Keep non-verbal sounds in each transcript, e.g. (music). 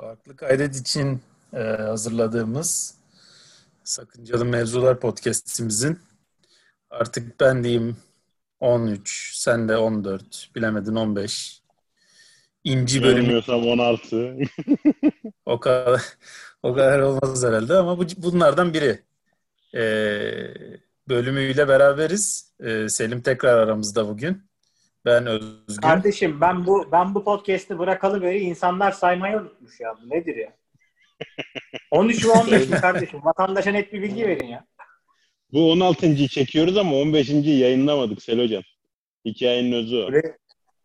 Farklı kaydet için e, hazırladığımız Sakıncalı Mevzular podcastimizin artık ben diyeyim 13, sen de 14, bilemedin 15. İnci bölümü. Bilmiyorsam 16. o kadar o kadar olmaz herhalde ama bu, bunlardan biri. E, bölümüyle beraberiz. E, Selim tekrar aramızda bugün. Ben Özgün. Kardeşim ben bu ben bu podcast'i bırakalı böyle insanlar saymayı unutmuş ya. Bu nedir ya? 13 ve 15 mi kardeşim? Vatandaşa net bir bilgi verin ya. Bu 16.yi çekiyoruz ama 15.yi yayınlamadık Sel Hocam. Hikayenin özü o.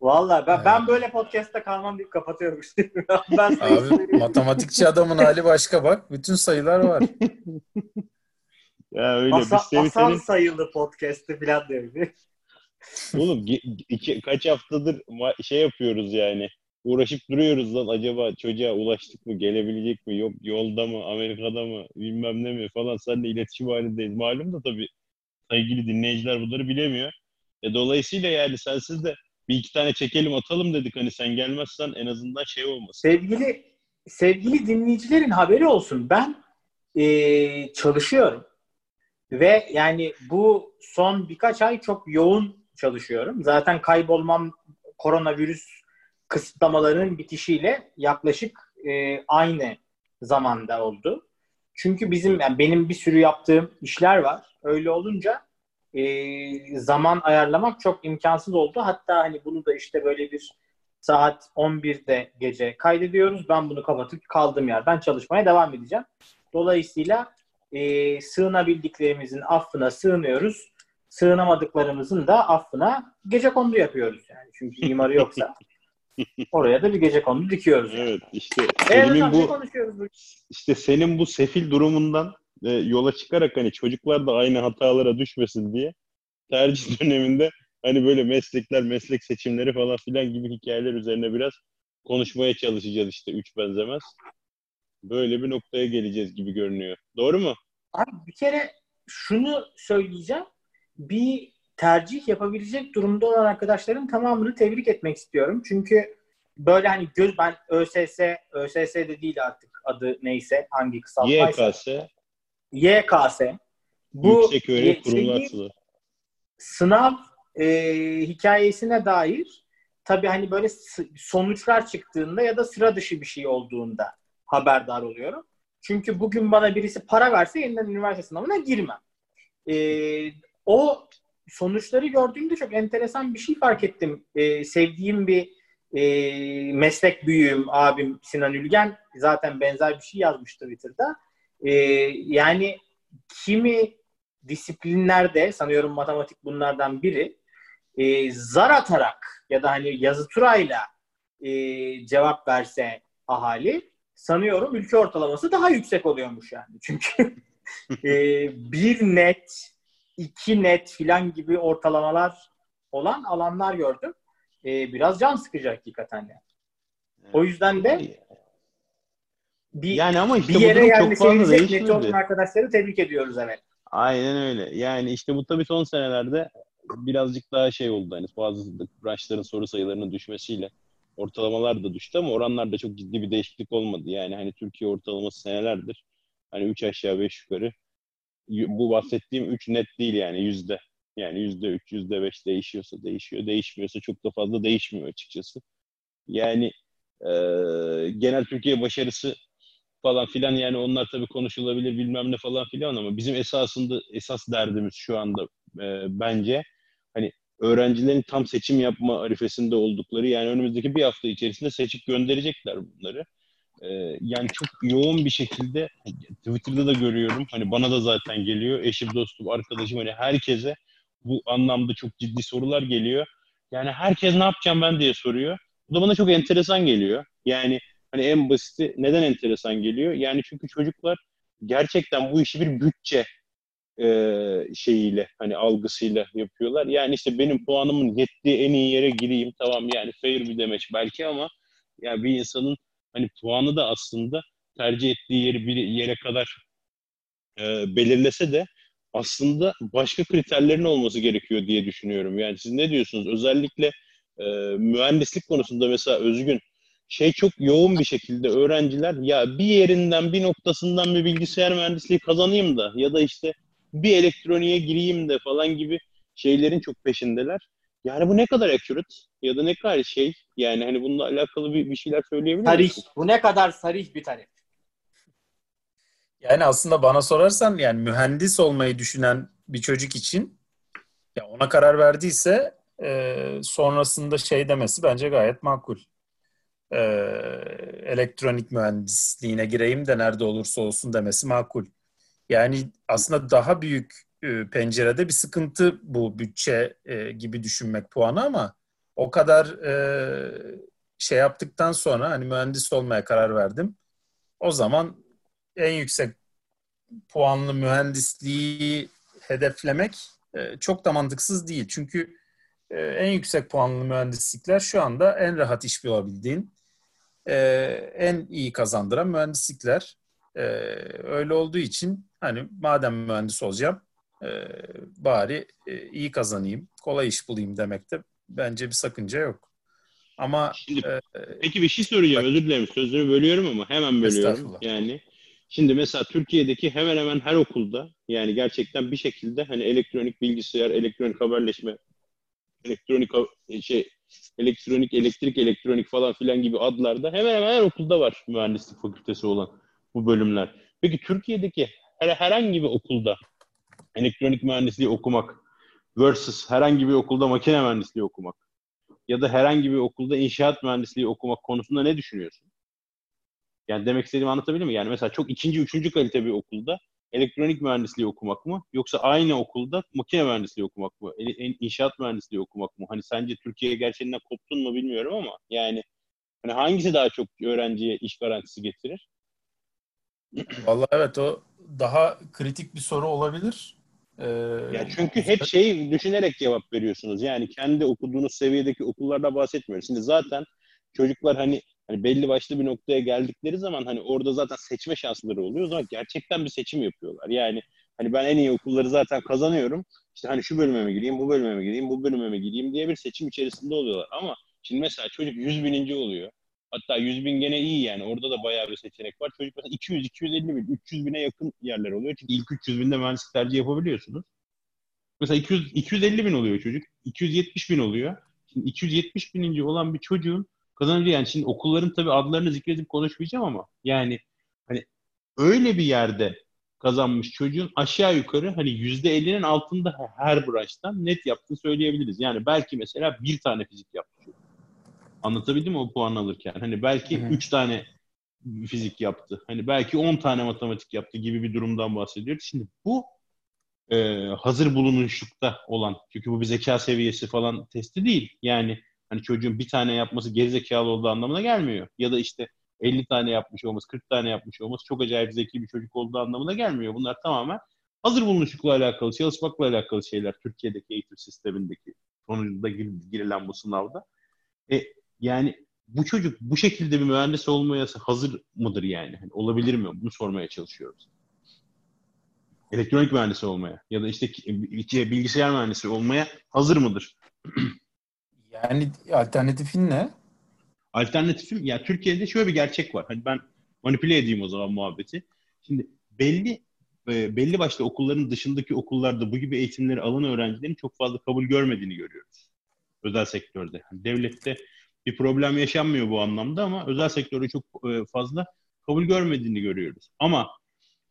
Valla ben, ben böyle podcast'ta kalmam deyip kapatıyorum işte. (laughs) ben Abi matematikçi adamın hali başka bak. Bütün sayılar var. (laughs) ya öyle. Asa, Asan senin... sayılı podcast'ı falan diyor. Oğlum iki, kaç haftadır şey yapıyoruz yani. Uğraşıp duruyoruz lan acaba çocuğa ulaştık mı, gelebilecek mi, yok yolda mı, Amerika'da mı, bilmem ne mi falan seninle iletişim halindeyiz. Malum da tabii sevgili dinleyiciler bunları bilemiyor. E, dolayısıyla yani sensiz de bir iki tane çekelim atalım dedik hani sen gelmezsen en azından şey olmasın. Sevgili sevgili dinleyicilerin haberi olsun. Ben e, çalışıyorum ve yani bu son birkaç ay çok yoğun çalışıyorum. Zaten kaybolmam koronavirüs kısıtlamalarının bitişiyle yaklaşık e, aynı zamanda oldu. Çünkü bizim yani benim bir sürü yaptığım işler var. Öyle olunca e, zaman ayarlamak çok imkansız oldu. Hatta hani bunu da işte böyle bir saat 11'de gece kaydediyoruz. Ben bunu kapatıp kaldığım yerden çalışmaya devam edeceğim. Dolayısıyla e, sığınabildiklerimizin affına sığınıyoruz sığınamadıklarımızın da affına gece kondu yapıyoruz yani. Çünkü imarı yoksa (laughs) oraya da bir gece kondu dikiyoruz. Yani. Evet işte evet, konuşuyoruz bu. işte senin bu sefil durumundan e, yola çıkarak hani çocuklar da aynı hatalara düşmesin diye tercih (laughs) döneminde hani böyle meslekler, meslek seçimleri falan filan gibi hikayeler üzerine biraz konuşmaya çalışacağız işte üç benzemez. Böyle bir noktaya geleceğiz gibi görünüyor. Doğru mu? Abi bir kere şunu söyleyeceğim bir tercih yapabilecek durumda olan arkadaşların tamamını tebrik etmek istiyorum. Çünkü böyle hani göz ben ÖSS, ÖSS de değil artık adı neyse hangi kısaltmaysa. YKS. YKS. Bu Yüksek Öğretim Kurumlar Sınav e, hikayesine dair tabii hani böyle sonuçlar çıktığında ya da sıra dışı bir şey olduğunda haberdar oluyorum. Çünkü bugün bana birisi para verse yeniden üniversite sınavına girmem. E, o sonuçları gördüğümde çok enteresan bir şey fark ettim. Ee, sevdiğim bir e, meslek büyüğüm abim Sinan Ülgen zaten benzer bir şey yazmıştı Twitter'da. Ee, yani kimi disiplinlerde sanıyorum matematik bunlardan biri e, zar atarak ya da hani yazı turayla e, cevap verse ahali sanıyorum ülke ortalaması daha yüksek oluyormuş yani. Çünkü (laughs) e, bir net iki net filan gibi ortalamalar olan alanlar gördüm. Ee, biraz can sıkıcı hakikaten yani. O yüzden de bir, yani ama işte bir yere yerleşebilecek neti olan arkadaşları tebrik ediyoruz evet. Aynen öyle. Yani işte bu tabii son senelerde birazcık daha şey oldu. Hani bazı branşların soru sayılarının düşmesiyle ortalamalar da düştü ama oranlarda çok ciddi bir değişiklik olmadı. Yani hani Türkiye ortalaması senelerdir hani 3 aşağı 5 yukarı bu bahsettiğim 3 net değil yani yüzde. Yani yüzde 3, yüzde 5 değişiyorsa değişiyor. Değişmiyorsa çok da fazla değişmiyor açıkçası. Yani e, genel Türkiye başarısı falan filan yani onlar tabii konuşulabilir bilmem ne falan filan ama bizim esasında esas derdimiz şu anda e, bence hani öğrencilerin tam seçim yapma arifesinde oldukları yani önümüzdeki bir hafta içerisinde seçip gönderecekler bunları. Ee, yani çok yoğun bir şekilde Twitter'da da görüyorum. Hani bana da zaten geliyor. Eşim, dostum, arkadaşım hani herkese bu anlamda çok ciddi sorular geliyor. Yani herkes ne yapacağım ben diye soruyor. Bu da bana çok enteresan geliyor. Yani hani en basiti neden enteresan geliyor? Yani çünkü çocuklar gerçekten bu işi bir bütçe e, şeyiyle hani algısıyla yapıyorlar. Yani işte benim puanımın yettiği en iyi yere gireyim tamam yani fair bir demeç belki ama yani bir insanın hani puanı da aslında tercih ettiği yeri bir yere kadar e, belirlese de aslında başka kriterlerin olması gerekiyor diye düşünüyorum. Yani siz ne diyorsunuz? Özellikle e, mühendislik konusunda mesela Özgün şey çok yoğun bir şekilde öğrenciler ya bir yerinden bir noktasından bir bilgisayar mühendisliği kazanayım da ya da işte bir elektroniğe gireyim de falan gibi şeylerin çok peşindeler. Yani bu ne kadar accurate ya da ne kadar şey yani hani bununla alakalı bir, bir şeyler söyleyebilir tarih. misin? Bu ne kadar sarih bir tarih. Yani aslında bana sorarsan yani mühendis olmayı düşünen bir çocuk için ya ona karar verdiyse e, sonrasında şey demesi bence gayet makul. E, elektronik mühendisliğine gireyim de nerede olursa olsun demesi makul. Yani aslında daha büyük e, pencerede bir sıkıntı bu bütçe e, gibi düşünmek puanı ama o kadar e, şey yaptıktan sonra hani mühendis olmaya karar verdim. O zaman en yüksek puanlı mühendisliği hedeflemek çok da mantıksız değil. Çünkü en yüksek puanlı mühendislikler şu anda en rahat iş bulabildiğin, e, en iyi kazandıran mühendislikler. Öyle olduğu için hani madem mühendis olacağım e, bari e, iyi kazanayım, kolay iş bulayım demekte bence bir sakınca yok. Ama Şimdi, e, peki bir şey soracağım. Bak, özür dilerim. Sözünü bölüyorum ama hemen bölüyorum. Yani şimdi mesela Türkiye'deki hemen hemen her okulda yani gerçekten bir şekilde hani elektronik bilgisayar, elektronik haberleşme, elektronik şey elektronik, elektrik, elektronik falan filan gibi adlarda hemen hemen her okulda var mühendislik fakültesi olan bu bölümler. Peki Türkiye'deki her, herhangi bir okulda elektronik mühendisliği okumak versus herhangi bir okulda makine mühendisliği okumak ya da herhangi bir okulda inşaat mühendisliği okumak konusunda ne düşünüyorsun? Yani demek istediğimi anlatabilir miyim? Yani mesela çok ikinci, üçüncü kalite bir okulda elektronik mühendisliği okumak mı? Yoksa aynı okulda makine mühendisliği okumak mı? İnşaat mühendisliği okumak mı? Hani sence Türkiye gerçeğinden koptun mu bilmiyorum ama yani hani hangisi daha çok öğrenciye iş garantisi getirir? Vallahi evet o daha kritik bir soru olabilir. Ee, ya çünkü hep şeyi düşünerek cevap veriyorsunuz. Yani kendi okuduğunuz seviyedeki okullarda bahsetmiyoruz. Şimdi zaten çocuklar hani hani belli başlı bir noktaya geldikleri zaman hani orada zaten seçme şansları oluyor. O zaman gerçekten bir seçim yapıyorlar. Yani hani ben en iyi okulları zaten kazanıyorum. İşte hani şu bölüme mi gireyim, bu bölüme mi gireyim, bu bölüme mi gireyim diye bir seçim içerisinde oluyorlar. Ama şimdi mesela çocuk 100 bininci oluyor. Hatta 100 bin gene iyi yani. Orada da bayağı bir seçenek var. Çocuk mesela 200, 250 bin, 300 bine yakın yerler oluyor. Çünkü ilk 300 binde mühendislik tercih yapabiliyorsunuz. Mesela 200, 250 bin oluyor çocuk. 270 bin oluyor. Şimdi 270 bininci olan bir çocuğun kazanıcı yani şimdi okulların tabii adlarını zikredip konuşmayacağım ama yani hani öyle bir yerde kazanmış çocuğun aşağı yukarı hani yüzde 50'nin altında her branştan net yaptığını söyleyebiliriz. Yani belki mesela bir tane fizik yaptı. Anlatabildim mi o puan alırken? Hani belki Hı-hı. üç tane fizik yaptı. Hani belki on tane matematik yaptı gibi bir durumdan bahsediyoruz. Şimdi bu e, hazır bulunuşlukta olan çünkü bu bir zeka seviyesi falan testi değil. Yani hani çocuğun bir tane yapması gerizekalı olduğu anlamına gelmiyor. Ya da işte 50 tane yapmış olması, 40 tane yapmış olması çok acayip zeki bir çocuk olduğu anlamına gelmiyor. Bunlar tamamen hazır bulunuşlukla alakalı, çalışmakla alakalı şeyler Türkiye'deki eğitim sistemindeki sonucunda girilen bu sınavda. E, yani bu çocuk bu şekilde bir mühendis olmaya hazır mıdır yani? yani olabilir mi? Bunu sormaya çalışıyoruz. Elektronik mühendisi olmaya ya da işte bilgisayar mühendisi olmaya hazır mıdır? (clears throat) Yani alternatifin ne? Alternatifim ya Türkiye'de şöyle bir gerçek var. Hani ben manipüle edeyim o zaman muhabbeti. Şimdi belli e, belli başlı okulların dışındaki okullarda bu gibi eğitimleri alan öğrencilerin çok fazla kabul görmediğini görüyoruz. Özel sektörde. Hani devlette bir problem yaşanmıyor bu anlamda ama özel sektörde çok e, fazla kabul görmediğini görüyoruz. Ama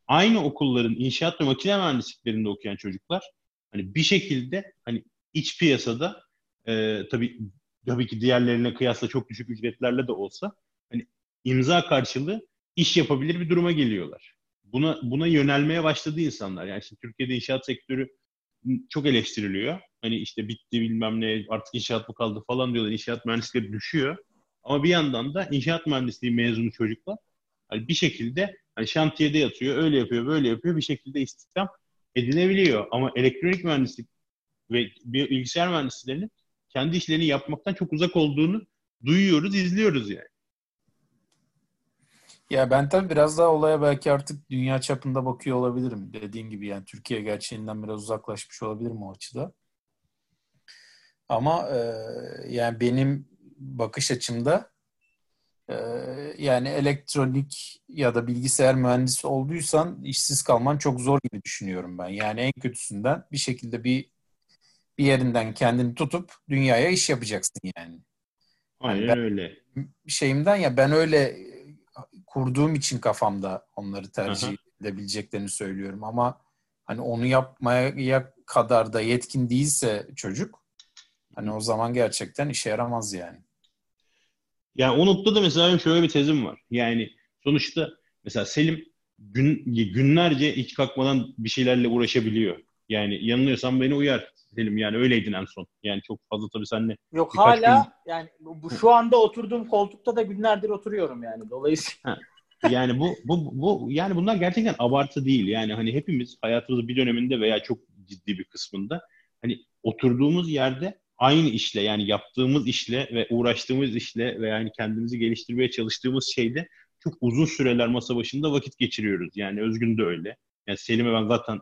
aynı okulların inşaat ve makine mühendisliklerinde okuyan çocuklar hani bir şekilde hani iç piyasada e, tabii tabii ki diğerlerine kıyasla çok düşük ücretlerle de olsa hani imza karşılığı iş yapabilir bir duruma geliyorlar. Buna buna yönelmeye başladı insanlar. Yani şimdi Türkiye'de inşaat sektörü çok eleştiriliyor. Hani işte bitti bilmem ne artık inşaat mı kaldı falan diyorlar. İnşaat mühendisleri düşüyor. Ama bir yandan da inşaat mühendisliği mezunu çocuklar hani bir şekilde hani şantiyede yatıyor, öyle yapıyor, böyle yapıyor bir şekilde istihdam edinebiliyor. Ama elektronik mühendislik ve bilgisayar mühendislerinin kendi işlerini yapmaktan çok uzak olduğunu duyuyoruz, izliyoruz yani. Ya ben tabii biraz daha olaya belki artık dünya çapında bakıyor olabilirim. Dediğin gibi yani Türkiye gerçeğinden biraz uzaklaşmış olabilirim o açıda. Ama e, yani benim bakış açımda e, yani elektronik ya da bilgisayar mühendisi olduysan işsiz kalman çok zor gibi düşünüyorum ben. Yani en kötüsünden bir şekilde bir bir yerinden kendini tutup dünyaya iş yapacaksın yani. Aynen yani öyle. Şeyimden ya ben öyle kurduğum için kafamda onları tercih Aha. edebileceklerini söylüyorum ama hani onu yapmaya kadar da yetkin değilse çocuk hani o zaman gerçekten işe yaramaz yani. Yani o noktada mesela şöyle bir tezim var. Yani sonuçta mesela Selim gün, günlerce hiç kalkmadan bir şeylerle uğraşabiliyor. Yani yanılıyorsam beni uyar Selim. Yani öyleydin en son. Yani çok fazla tabii senle. Yok hala gün... yani bu şu anda oturduğum koltukta da günlerdir oturuyorum yani. Dolayısıyla. yani bu, bu bu yani bunlar gerçekten abartı değil. Yani hani hepimiz hayatımızın bir döneminde veya çok ciddi bir kısmında hani oturduğumuz yerde aynı işle yani yaptığımız işle ve uğraştığımız işle ve yani kendimizi geliştirmeye çalıştığımız şeyde çok uzun süreler masa başında vakit geçiriyoruz. Yani Özgün de öyle. Yani Selim'e ben zaten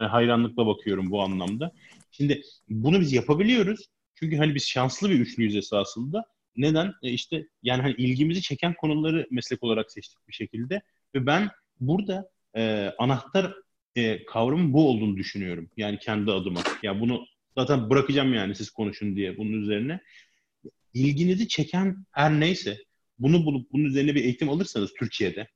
yani hayranlıkla bakıyorum bu anlamda. Şimdi bunu biz yapabiliyoruz. Çünkü hani biz şanslı bir üçlüyüz esasında. Neden? E işte yani hani ilgimizi çeken konuları meslek olarak seçtik bir şekilde. Ve ben burada e, anahtar e, kavramın bu olduğunu düşünüyorum. Yani kendi adıma. Ya bunu zaten bırakacağım yani siz konuşun diye bunun üzerine. İlginizi çeken her neyse bunu bulup bunun üzerine bir eğitim alırsanız Türkiye'de.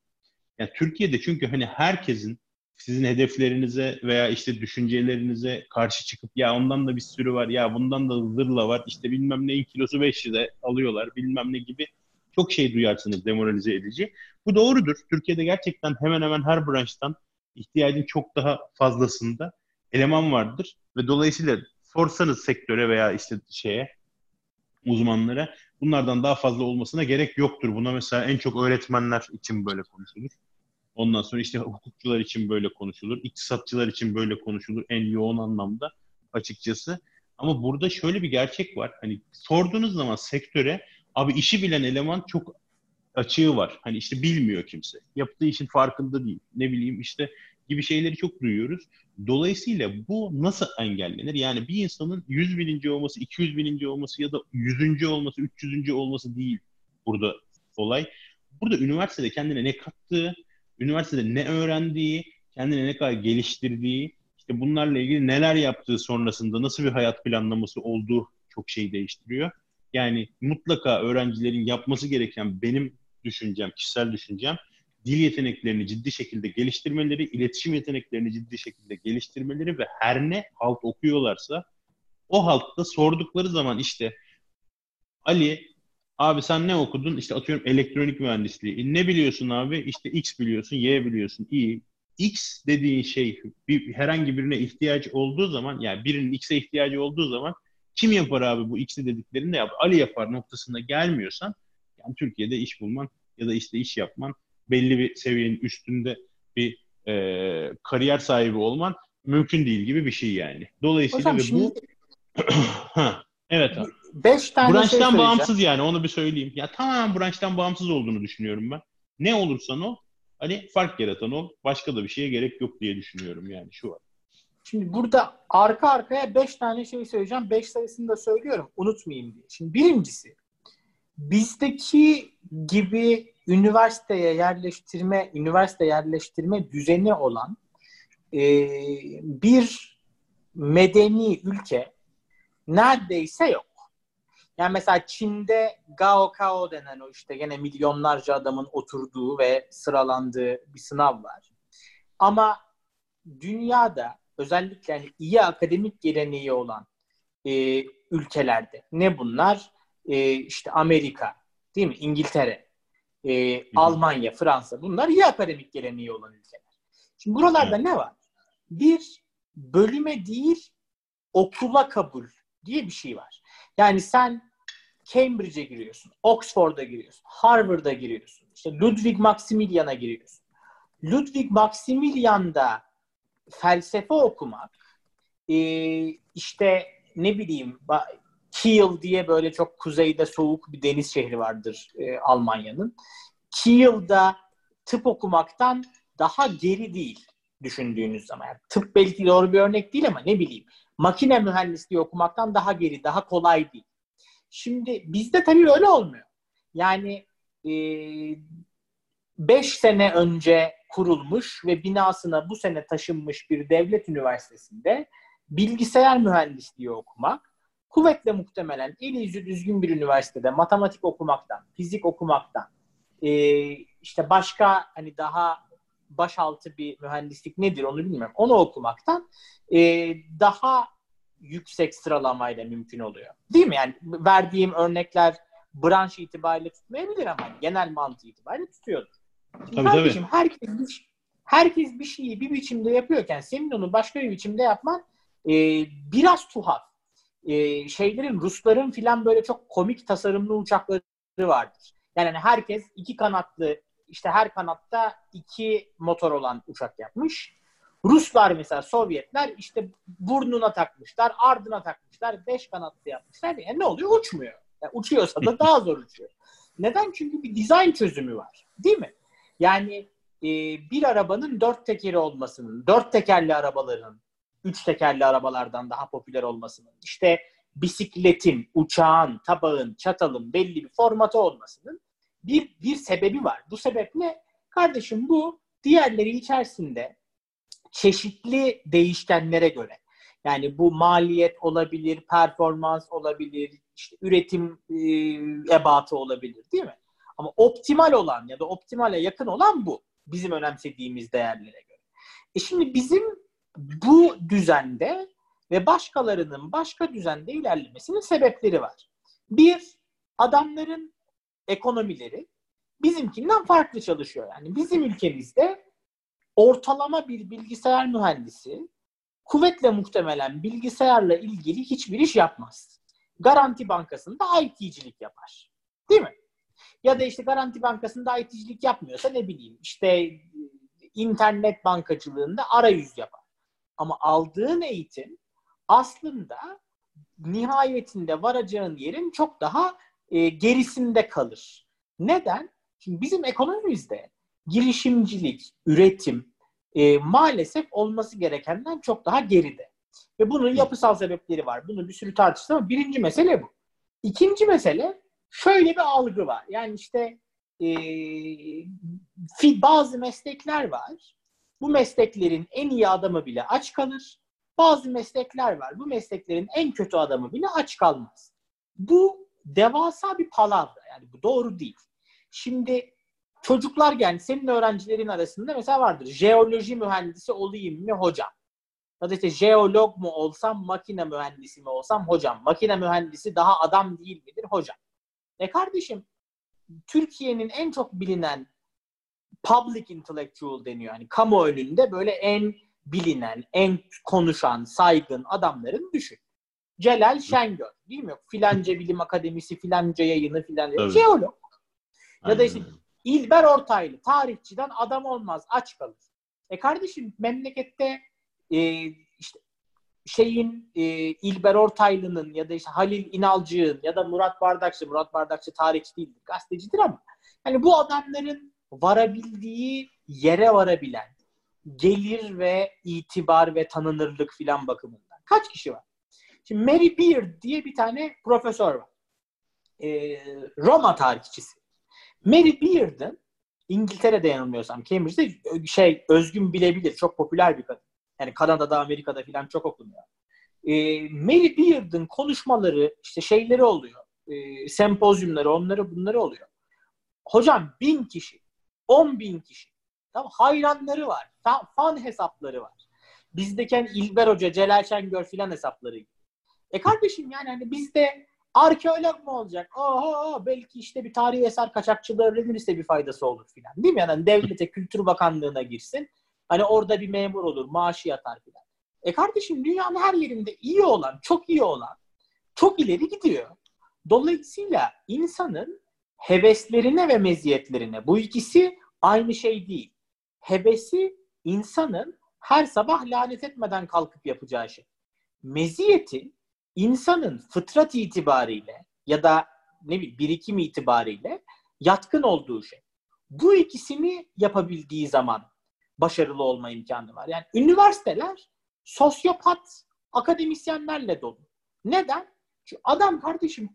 Yani Türkiye'de çünkü hani herkesin sizin hedeflerinize veya işte düşüncelerinize karşı çıkıp ya ondan da bir sürü var ya bundan da zırla var işte bilmem neyin kilosu 500'e alıyorlar bilmem ne gibi çok şey duyarsınız demoralize edici. Bu doğrudur. Türkiye'de gerçekten hemen hemen her branştan ihtiyacın çok daha fazlasında eleman vardır ve dolayısıyla sorsanız sektöre veya işte şeye uzmanlara bunlardan daha fazla olmasına gerek yoktur. Buna mesela en çok öğretmenler için böyle konuşulur. Ondan sonra işte hukukçular için böyle konuşulur. iktisatçılar için böyle konuşulur en yoğun anlamda açıkçası. Ama burada şöyle bir gerçek var. Hani sorduğunuz zaman sektöre abi işi bilen eleman çok açığı var. Hani işte bilmiyor kimse. Yaptığı işin farkında değil. Ne bileyim işte gibi şeyleri çok duyuyoruz. Dolayısıyla bu nasıl engellenir? Yani bir insanın 100 bininci olması, 200 bininci olması ya da 100. olması, 300. olması değil burada olay. Burada üniversitede kendine ne kattığı, üniversitede ne öğrendiği, kendini ne kadar geliştirdiği, işte bunlarla ilgili neler yaptığı sonrasında nasıl bir hayat planlaması olduğu çok şey değiştiriyor. Yani mutlaka öğrencilerin yapması gereken benim düşüncem, kişisel düşüncem dil yeteneklerini ciddi şekilde geliştirmeleri, iletişim yeteneklerini ciddi şekilde geliştirmeleri ve her ne halt okuyorlarsa o haltta sordukları zaman işte Ali Abi sen ne okudun? İşte atıyorum elektronik mühendisliği. E, ne biliyorsun abi? İşte X biliyorsun, Y biliyorsun. İyi. X dediğin şey bir, herhangi birine ihtiyaç olduğu zaman yani birinin X'e ihtiyacı olduğu zaman kim yapar abi bu X'i dediklerini de yap. Ali yapar noktasında gelmiyorsan yani Türkiye'de iş bulman ya da işte iş yapman belli bir seviyenin üstünde bir e, kariyer sahibi olman mümkün değil gibi bir şey yani. Dolayısıyla Hocam, ve şimdi... (clears throat) bu evet abi. Beş tane branştan şey bağımsız yani onu bir söyleyeyim. Ya tamamen branştan bağımsız olduğunu düşünüyorum ben. Ne olursan ol hani fark yaratan ol. Başka da bir şeye gerek yok diye düşünüyorum yani şu an. Şimdi burada arka arkaya beş tane şey söyleyeceğim. Beş sayısını da söylüyorum. Unutmayayım diye. Şimdi birincisi bizdeki gibi üniversiteye yerleştirme, üniversite yerleştirme düzeni olan e, bir medeni ülke neredeyse yok. Yani mesela Çin'de Gaokao denen o işte gene milyonlarca adamın oturduğu ve sıralandığı bir sınav var. Ama dünyada özellikle yani iyi akademik geleneği olan e, ülkelerde ne bunlar? E, işte Amerika, değil mi? İngiltere, e, Almanya, Fransa bunlar iyi akademik geleneği olan ülkeler. Şimdi buralarda ne var? Bir bölüme değil okula kabul diye bir şey var. Yani sen Cambridge'e giriyorsun, Oxford'a giriyorsun, Harvard'a giriyorsun, işte Ludwig Maximilian'a giriyorsun. Ludwig Maximilian'da felsefe okumak, e, işte ne bileyim Kiel diye böyle çok kuzeyde soğuk bir deniz şehri vardır e, Almanya'nın. Kiel'da tıp okumaktan daha geri değil düşündüğünüz zaman. Yani tıp belki doğru bir örnek değil ama ne bileyim makine mühendisliği okumaktan daha geri, daha kolay değil. Şimdi bizde tabii öyle olmuyor. Yani 5 e, sene önce kurulmuş ve binasına bu sene taşınmış bir devlet üniversitesinde bilgisayar mühendisliği okumak kuvvetle muhtemelen en yüzü düzgün bir üniversitede matematik okumaktan, fizik okumaktan, e, işte başka hani daha başaltı bir mühendislik nedir onu bilmiyorum. Onu okumaktan e, daha yüksek sıralamayla mümkün oluyor. Değil mi? Yani verdiğim örnekler branş itibariyle tutmayabilir ama genel mantığı itibariyle tutuyordur. tabii, kardeşim, tabii. Herkes, bir, herkes bir şeyi bir biçimde yapıyorken senin onu başka bir biçimde yapman e, biraz tuhaf. E, şeylerin Rusların filan böyle çok komik tasarımlı uçakları vardır. Yani hani herkes iki kanatlı işte her kanatta iki motor olan uçak yapmış. Ruslar mesela Sovyetler işte burnuna takmışlar, ardına takmışlar, beş kanatlı yapmışlar. Yani ne oluyor? Uçmuyor. Yani uçuyorsa da daha zor uçuyor. Neden? Çünkü bir dizayn çözümü var. Değil mi? Yani e, bir arabanın dört tekeri olmasının, dört tekerli arabaların üç tekerli arabalardan daha popüler olmasının, işte bisikletin, uçağın, tabağın, çatalın belli bir formatı olmasının bir, bir sebebi var. Bu sebep ne? Kardeşim bu diğerleri içerisinde çeşitli değişkenlere göre yani bu maliyet olabilir, performans olabilir, işte üretim e, ebatı olabilir değil mi? Ama optimal olan ya da optimale yakın olan bu. Bizim önemsediğimiz değerlere göre. E şimdi bizim bu düzende ve başkalarının başka düzende ilerlemesinin sebepleri var. Bir, adamların ekonomileri bizimkinden farklı çalışıyor. Yani bizim ülkemizde ortalama bir bilgisayar mühendisi kuvvetle muhtemelen bilgisayarla ilgili hiçbir iş yapmaz. Garanti Bankası'nda IT'cilik yapar. Değil mi? Ya da işte Garanti Bankası'nda IT'cilik yapmıyorsa ne bileyim işte internet bankacılığında arayüz yapar. Ama aldığın eğitim aslında nihayetinde varacağın yerin çok daha e, gerisinde kalır. Neden? Şimdi bizim ekonomimizde girişimcilik, üretim e, maalesef olması gerekenden çok daha geride. Ve bunun yapısal sebepleri var. Bunu bir sürü tartıştı ama birinci mesele bu. İkinci mesele şöyle bir algı var. Yani işte e, bazı meslekler var. Bu mesleklerin en iyi adamı bile aç kalır. Bazı meslekler var. Bu mesleklerin en kötü adamı bile aç kalmaz. Bu devasa bir palavra. Yani bu doğru değil. Şimdi çocuklar yani senin öğrencilerin arasında mesela vardır. Jeoloji mühendisi olayım mı hocam? Ya da işte jeolog mu olsam, makine mühendisi mi olsam hocam? Makine mühendisi daha adam değil midir hocam? E kardeşim Türkiye'nin en çok bilinen public intellectual deniyor. Yani kamu önünde böyle en bilinen, en konuşan, saygın adamların düşün. Celal Şengör değil mi? Filanca Bilim Akademisi, filanca yayını filanca jeolog. Ya da işte İlber Ortaylı tarihçiden adam olmaz aç kalır. E kardeşim memlekette e, işte şeyin e, İlber Ortaylı'nın ya da işte Halil İnalcı'nın ya da Murat Bardakçı, Murat Bardakçı tarihçi değildir, gazetecidir ama yani bu adamların varabildiği yere varabilen gelir ve itibar ve tanınırlık filan bakımından kaç kişi var? Şimdi Mary Beard diye bir tane profesör var. Ee, Roma tarihçisi. Mary Beard'ın İngiltere'de yanılmıyorsam Cambridge'de şey özgün bilebilir. Çok popüler bir kadın. Yani Kanada'da, Amerika'da filan çok okunuyor. Ee, Mary Beard'ın konuşmaları, işte şeyleri oluyor. E, sempozyumları, onları bunları oluyor. Hocam bin kişi, on bin kişi. Tamam, hayranları var. Fan hesapları var. Bizdeki İlber Hoca, Celal Şengör filan hesapları gibi. E kardeşim yani hani bizde arkeolog mu olacak? Oho belki işte bir tarihi eser kaçakçılığı öğrenirse bir faydası olur filan. Değil mi? Yani hani devlete, Kültür Bakanlığı'na girsin. Hani orada bir memur olur, maaşı yatar filan. E kardeşim dünyanın her yerinde iyi olan, çok iyi olan çok ileri gidiyor. Dolayısıyla insanın heveslerine ve meziyetlerine bu ikisi aynı şey değil. Hevesi insanın her sabah lanet etmeden kalkıp yapacağı şey. Meziyeti insanın fıtrat itibariyle ya da ne bileyim birikim itibariyle yatkın olduğu şey. Bu ikisini yapabildiği zaman başarılı olma imkanı var. Yani üniversiteler sosyopat akademisyenlerle dolu. Neden? Çünkü adam kardeşim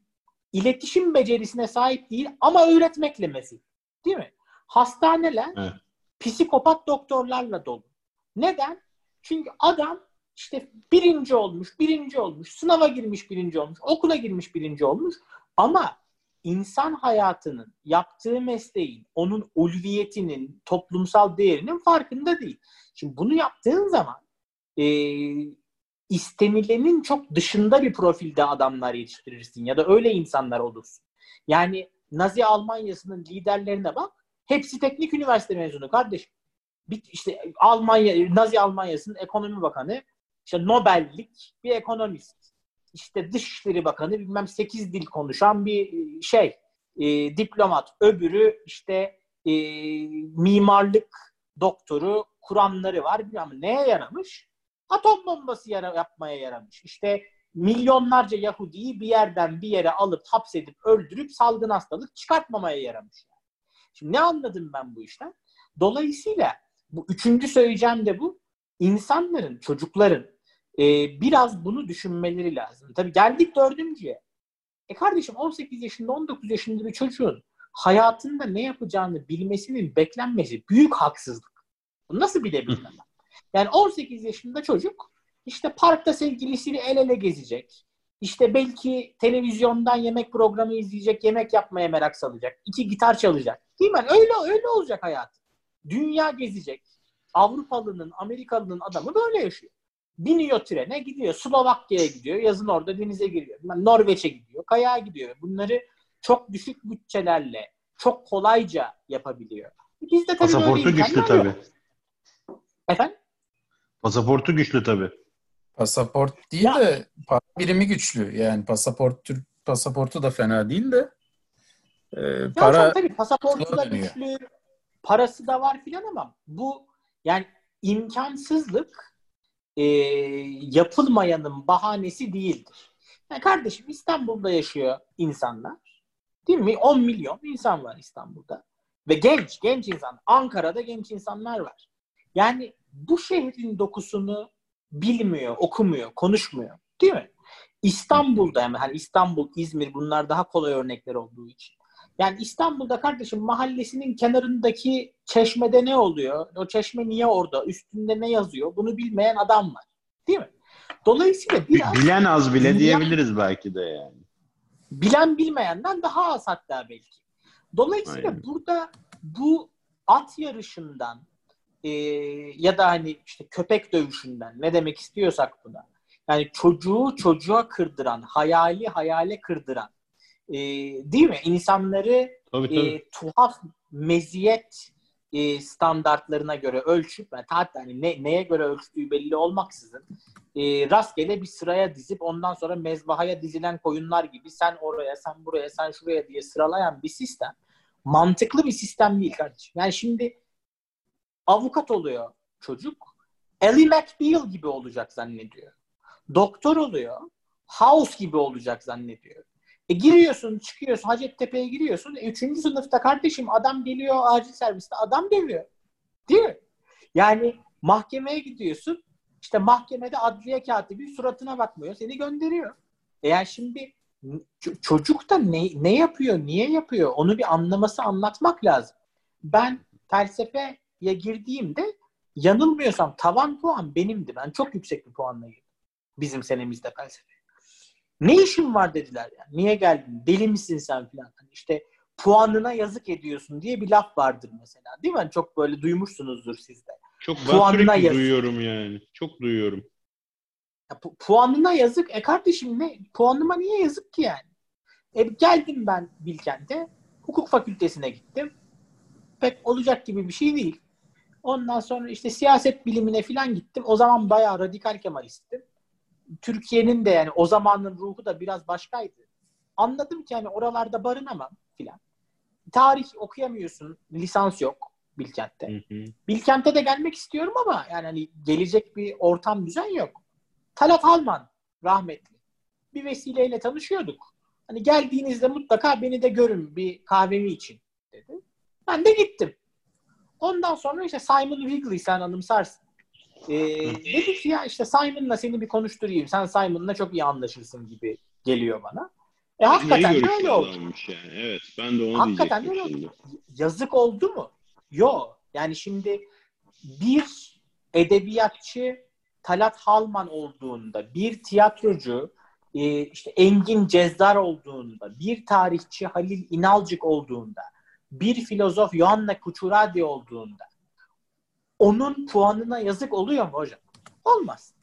iletişim becerisine sahip değil ama öğretmekle mesul. Değil mi? Hastaneler evet. psikopat doktorlarla dolu. Neden? Çünkü adam işte birinci olmuş, birinci olmuş, sınava girmiş birinci olmuş, okula girmiş birinci olmuş ama insan hayatının, yaptığı mesleğin, onun ulviyetinin, toplumsal değerinin farkında değil. Şimdi bunu yaptığın zaman e, istenilenin çok dışında bir profilde adamlar yetiştirirsin ya da öyle insanlar olursun. Yani Nazi Almanya'sının liderlerine bak. Hepsi teknik üniversite mezunu kardeşim. Bir, işte Almanya, Nazi Almanya'sının ekonomi bakanı işte Nobel'lik bir ekonomist. İşte Dışişleri Bakanı bilmem 8 dil konuşan bir e, şey e, diplomat. Öbürü işte e, mimarlık doktoru Kur'anları var. Bilmem neye yaramış? Atom bombası yara, yapmaya yaramış. İşte milyonlarca Yahudi'yi bir yerden bir yere alıp hapsedip öldürüp salgın hastalık çıkartmamaya yaramış. Şimdi ne anladım ben bu işten? Dolayısıyla bu üçüncü söyleyeceğim de bu. İnsanların, çocukların e, biraz bunu düşünmeleri lazım. Tabii geldik dördüncüye. E kardeşim 18 yaşında 19 yaşında bir çocuğun hayatında ne yapacağını bilmesinin beklenmesi büyük haksızlık. Bunu nasıl bilebilir Yani 18 yaşında çocuk işte parkta sevgilisiyle el ele gezecek. İşte belki televizyondan yemek programı izleyecek, yemek yapmaya merak salacak. iki gitar çalacak. Değil mi? Öyle öyle olacak hayat. Dünya gezecek. Avrupalının, Amerikalının adamı böyle yaşıyor. Biniyor trene gidiyor. Slovakya'ya gidiyor. Yazın orada denize giriyor. Norveç'e gidiyor. Kayağa gidiyor. Bunları çok düşük bütçelerle çok kolayca yapabiliyor. Biz de tabii Pasaportu güçlü tabii. Efendim? Pasaportu güçlü tabii. Pasaport değil ya. de para birimi güçlü. Yani pasaport Türk pasaportu da fena değil de e, para ya tabii pasaportu da güçlü, parası da var filan ama bu yani imkansızlık e, yapılmayanın bahanesi değildir. Yani kardeşim İstanbul'da yaşıyor insanlar. Değil mi? 10 milyon insan var İstanbul'da. Ve genç, genç insan. Ankara'da genç insanlar var. Yani bu şehrin dokusunu bilmiyor, okumuyor, konuşmuyor. Değil mi? İstanbul'da yani hani İstanbul, İzmir bunlar daha kolay örnekler olduğu için. Yani İstanbul'da kardeşim mahallesinin kenarındaki çeşmede ne oluyor? O çeşme niye orada? Üstünde ne yazıyor? Bunu bilmeyen adam var. Değil mi? Dolayısıyla biraz... Bilen az bile dünya, diyebiliriz belki de yani. Bilen bilmeyenden daha az hatta belki. Dolayısıyla Aynen. burada bu at yarışından e, ya da hani işte köpek dövüşünden ne demek istiyorsak buna. Yani çocuğu çocuğa kırdıran, hayali hayale kırdıran e, değil mi? İnsanları tabii, tabii. E, tuhaf meziyet e, standartlarına göre ölçüp yani hatta hani ne, neye göre ölçtüğü belli olmaksızın e, rastgele bir sıraya dizip ondan sonra mezbahaya dizilen koyunlar gibi sen oraya, sen buraya, sen şuraya diye sıralayan bir sistem mantıklı bir sistem değil kardeşim. Yani şimdi avukat oluyor çocuk. Ellie McBeal gibi olacak zannediyor. Doktor oluyor. House gibi olacak zannediyor. E giriyorsun, çıkıyorsun, Hacettepe'ye giriyorsun. E, üçüncü sınıfta kardeşim adam geliyor acil serviste adam dövüyor. Değil mi? Yani mahkemeye gidiyorsun. İşte mahkemede adliye katibi suratına bakmıyor. Seni gönderiyor. E yani şimdi çocuk da ne, ne yapıyor, niye yapıyor onu bir anlaması, anlatmak lazım. Ben felsefeye girdiğimde yanılmıyorsam tavan puan benimdi. Ben çok yüksek bir puanla girdim. Bizim senemizde felsefe. Ne işin var dediler yani. Niye geldin? Deli misin sen filan. Hani işte puanına yazık ediyorsun diye bir laf vardır mesela. Değil mi? Hani çok böyle duymuşsunuzdur siz de. Çok puanına yazık. duyuyorum yani. Çok duyuyorum. Ya, pu- puanına yazık. E kardeşim ne? Puanıma niye yazık ki yani? E geldim ben Bilkent'e. Hukuk fakültesine gittim. Pek olacak gibi bir şey değil. Ondan sonra işte siyaset bilimine falan gittim. O zaman bayağı radikal Kemalisttim. Türkiye'nin de yani o zamanın ruhu da biraz başkaydı. Anladım ki yani oralarda barınamam filan. Tarih okuyamıyorsun, lisans yok Bilkent'te. Hı hı. Bilkent'e de gelmek istiyorum ama yani hani gelecek bir ortam düzen yok. Talat Alman rahmetli. Bir vesileyle tanışıyorduk. Hani geldiğinizde mutlaka beni de görün bir kahvemi için dedi. Ben de gittim. Ondan sonra işte Simon Wrigley sen anımsarsın. Ee, dedik ya işte Simon'la seni bir konuşturayım. Sen Simon'la çok iyi anlaşırsın gibi geliyor bana. E hakikaten de öyle oldu. Yani. Evet ben de onu hakikaten öyle Yazık oldu mu? Yok. Yani şimdi bir edebiyatçı Talat Halman olduğunda, bir tiyatrocu e, işte Engin Cezdar olduğunda, bir tarihçi Halil İnalcık olduğunda, bir filozof Yohanna Kuchuradi olduğunda onun puanına yazık oluyor mu hocam? Olmaz.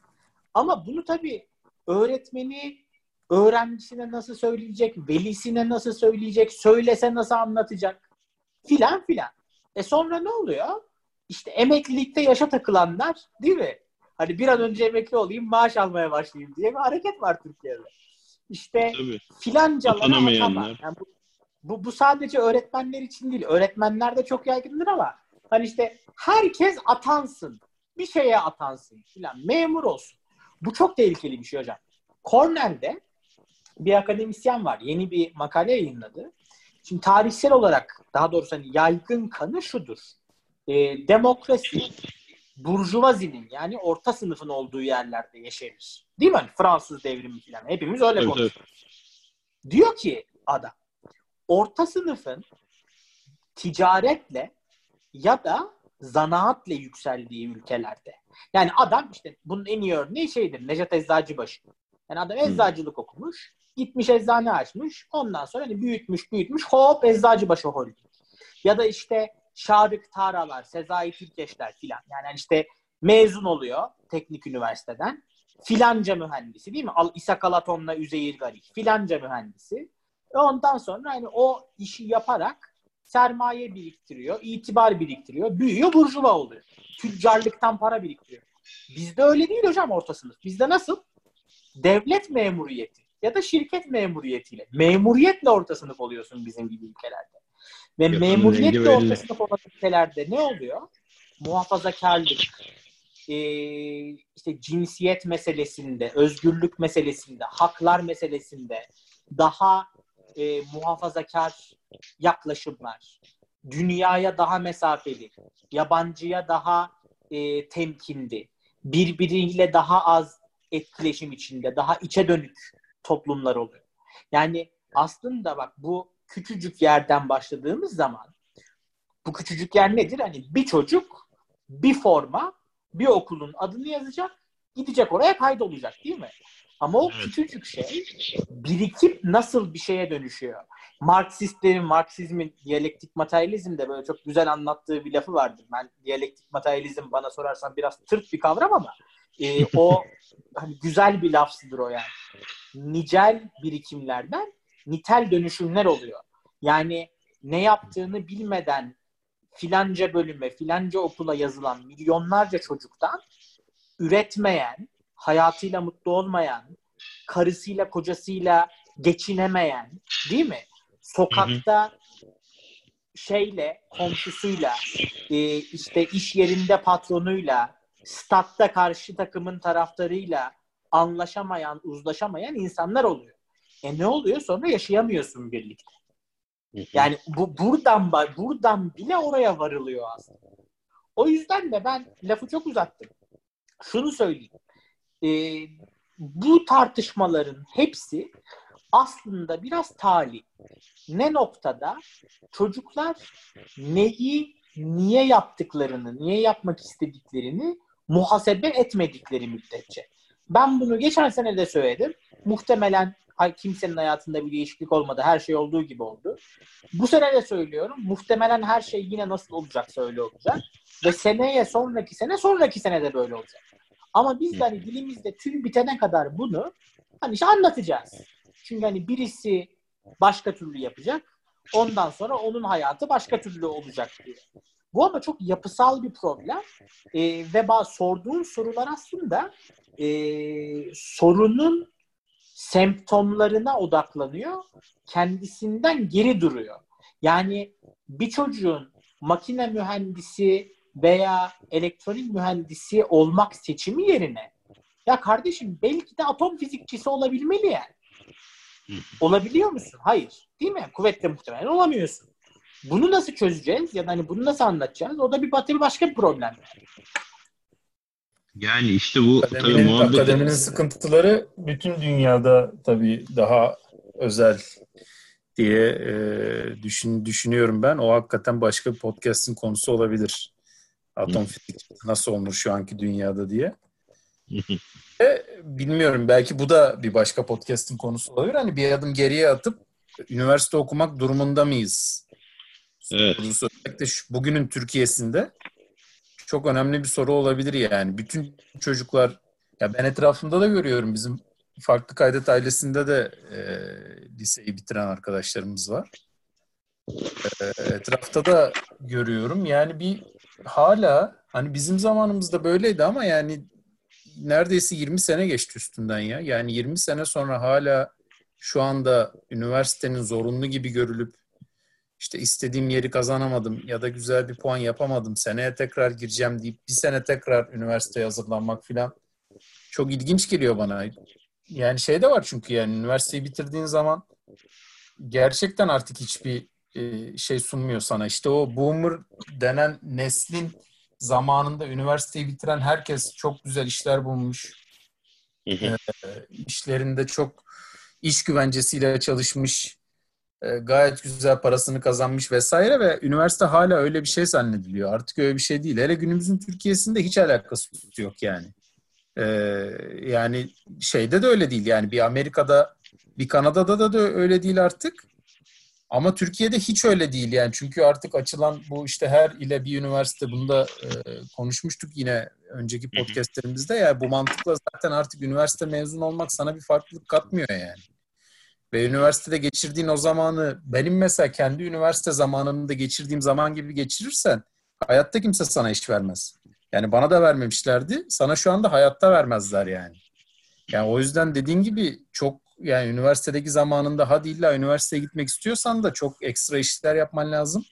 Ama bunu tabii öğretmeni öğrencisine nasıl söyleyecek, velisine nasıl söyleyecek, söylese nasıl anlatacak filan filan. E sonra ne oluyor? İşte emeklilikte yaşa takılanlar değil mi? Hani bir an önce emekli olayım, maaş almaya başlayayım diye bir hareket var Türkiye'de. İşte Tabii. filancalara atama. Yani bu, bu, bu sadece öğretmenler için değil. Öğretmenler de çok yaygındır ama hani işte herkes atansın. Bir şeye atansın filan. Memur olsun. Bu çok tehlikeli bir şey hocam. Cornell'de bir akademisyen var. Yeni bir makale yayınladı. Şimdi tarihsel olarak daha doğrusu hani yaygın kanı şudur. E, demokrasi burjuvazinin yani orta sınıfın olduğu yerlerde yaşarız. Değil mi? Hani Fransız devrimi falan. Hepimiz öyle evet, konuşuyoruz. Evet. Diyor ki adam orta sınıfın ticaretle ya da zanaatle yükseldiği ülkelerde. Yani adam işte bunun en iyi örneği şeydir. Necdet Eczacıbaşı. Yani adam eczacılık hmm. okumuş. Gitmiş eczane açmış. Ondan sonra hani büyütmüş büyütmüş. Hop Eczacıbaşı Holding. Ya da işte Şarık Taralar, Sezai Türkeşler filan. Yani hani işte mezun oluyor teknik üniversiteden. Filanca mühendisi değil mi? Al İsa Kalaton'la Üzeyir Garik. Filanca mühendisi. Ondan sonra hani o işi yaparak sermaye biriktiriyor, itibar biriktiriyor, büyüyor, burjuva oluyor. Tüccarlıktan para biriktiriyor. Bizde öyle değil hocam orta sınıf. Bizde nasıl? Devlet memuriyeti ya da şirket memuriyetiyle. Memuriyetle orta sınıf oluyorsun bizim gibi ülkelerde. Ve Yapının memuriyetle orta sınıf olan ülkelerde ne oluyor? Muhafazakarlık, e, işte cinsiyet meselesinde, özgürlük meselesinde, haklar meselesinde daha e, muhafazakar yaklaşımlar, dünyaya daha mesafeli, yabancıya daha e, temkinli, birbiriyle daha az etkileşim içinde, daha içe dönük toplumlar oluyor. Yani aslında bak bu küçücük yerden başladığımız zaman bu küçücük yer nedir? Hani bir çocuk bir forma bir okulun adını yazacak gidecek oraya kaydolacak değil mi? Ama o evet. küçücük şey birikip nasıl bir şeye dönüşüyor? Marksistlerin, Marksizmin diyalektik materyalizmde böyle çok güzel anlattığı bir lafı vardır. Ben diyalektik materyalizm bana sorarsan biraz tırt bir kavram ama e, o (laughs) hani güzel bir lafsıdır o yani. Nicel birikimlerden nitel dönüşümler oluyor. Yani ne yaptığını bilmeden filanca bölüme, filanca okula yazılan milyonlarca çocuktan üretmeyen, hayatıyla mutlu olmayan, karısıyla kocasıyla geçinemeyen, değil mi? Sokakta şeyle, komşusuyla, e, işte iş yerinde patronuyla, statta karşı takımın taraftarıyla anlaşamayan, uzlaşamayan insanlar oluyor. E ne oluyor? Sonra yaşayamıyorsun birlikte. Yani bu buradan buradan bile oraya varılıyor aslında. O yüzden de ben lafı çok uzattım. Şunu söyleyeyim. E, bu tartışmaların hepsi aslında biraz tali. Ne noktada çocuklar neyi, niye yaptıklarını, niye yapmak istediklerini muhasebe etmedikleri müddetçe. Ben bunu geçen sene de söyledim. Muhtemelen kimsenin hayatında bir değişiklik olmadı. Her şey olduğu gibi oldu. Bu sene de söylüyorum. Muhtemelen her şey yine nasıl olacaksa öyle olacak. Ve seneye sonraki sene sonraki sene de böyle olacak. Ama biz de hani dilimizde tüm bitene kadar bunu hani işte anlatacağız. Çünkü hani birisi başka türlü yapacak. Ondan sonra onun hayatı başka türlü olacak diye. Bu ama çok yapısal bir problem. E, ve bazı sorduğun sorular aslında e, sorunun semptomlarına odaklanıyor. Kendisinden geri duruyor. Yani bir çocuğun makine mühendisi veya elektronik mühendisi olmak seçimi yerine ya kardeşim belki de atom fizikçisi olabilmeli yani. Olabiliyor musun? Hayır. Değil mi? Kuvvetle muhtemelen olamıyorsun. Bunu nasıl çözeceğiz ya da hani bunu nasıl anlatacağız? O da bir batı başka bir problem. Yani işte bu akademinin, tabii muhabbet... Akademinin sıkıntıları bütün dünyada tabii daha özel diye e, düşün, düşünüyorum ben. O hakikaten başka bir podcast'in konusu olabilir. Atom (laughs) fizik nasıl olmuş şu anki dünyada diye. (laughs) e, bilmiyorum belki bu da bir başka podcast'in konusu olabilir. Hani bir adım geriye atıp üniversite okumak durumunda mıyız? Evet. Sorusu özellikle şu, bugünün Türkiye'sinde çok önemli bir soru olabilir yani. Bütün çocuklar ya ben etrafımda da görüyorum bizim farklı kaydet ailesinde de e, liseyi bitiren arkadaşlarımız var. E, etrafta da görüyorum. Yani bir hala hani bizim zamanımızda böyleydi ama yani neredeyse 20 sene geçti üstünden ya. Yani 20 sene sonra hala şu anda üniversitenin zorunlu gibi görülüp işte istediğim yeri kazanamadım ya da güzel bir puan yapamadım. Seneye tekrar gireceğim deyip bir sene tekrar üniversiteye hazırlanmak filan çok ilginç geliyor bana. Yani şey de var çünkü yani üniversiteyi bitirdiğin zaman gerçekten artık hiçbir e, şey sunmuyor sana. İşte o boomer denen neslin zamanında üniversiteyi bitiren herkes çok güzel işler bulmuş. e, işlerinde çok iş güvencesiyle çalışmış. E, gayet güzel parasını kazanmış vesaire ve üniversite hala öyle bir şey zannediliyor. Artık öyle bir şey değil. Hele günümüzün Türkiye'sinde hiç alakası yok yani. E, yani şeyde de öyle değil. Yani bir Amerika'da, bir Kanada'da da, da öyle değil artık. Ama Türkiye'de hiç öyle değil yani. Çünkü artık açılan bu işte her ile bir üniversite bunu da e, konuşmuştuk yine önceki podcastlerimizde ya bu mantıkla zaten artık üniversite mezun olmak sana bir farklılık katmıyor yani. Ve üniversitede geçirdiğin o zamanı benim mesela kendi üniversite zamanında geçirdiğim zaman gibi geçirirsen hayatta kimse sana iş vermez. Yani bana da vermemişlerdi. Sana şu anda hayatta vermezler yani. Yani o yüzden dediğin gibi çok yani üniversitedeki zamanında hadi illa üniversiteye gitmek istiyorsan da çok ekstra işler yapman lazım.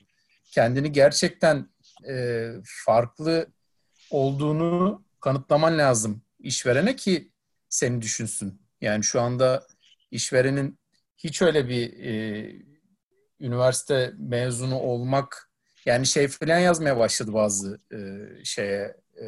Kendini gerçekten e, farklı olduğunu kanıtlaman lazım işverene ki seni düşünsün. Yani şu anda işverenin hiç öyle bir e, üniversite mezunu olmak yani şey falan yazmaya başladı bazı e, şeye e,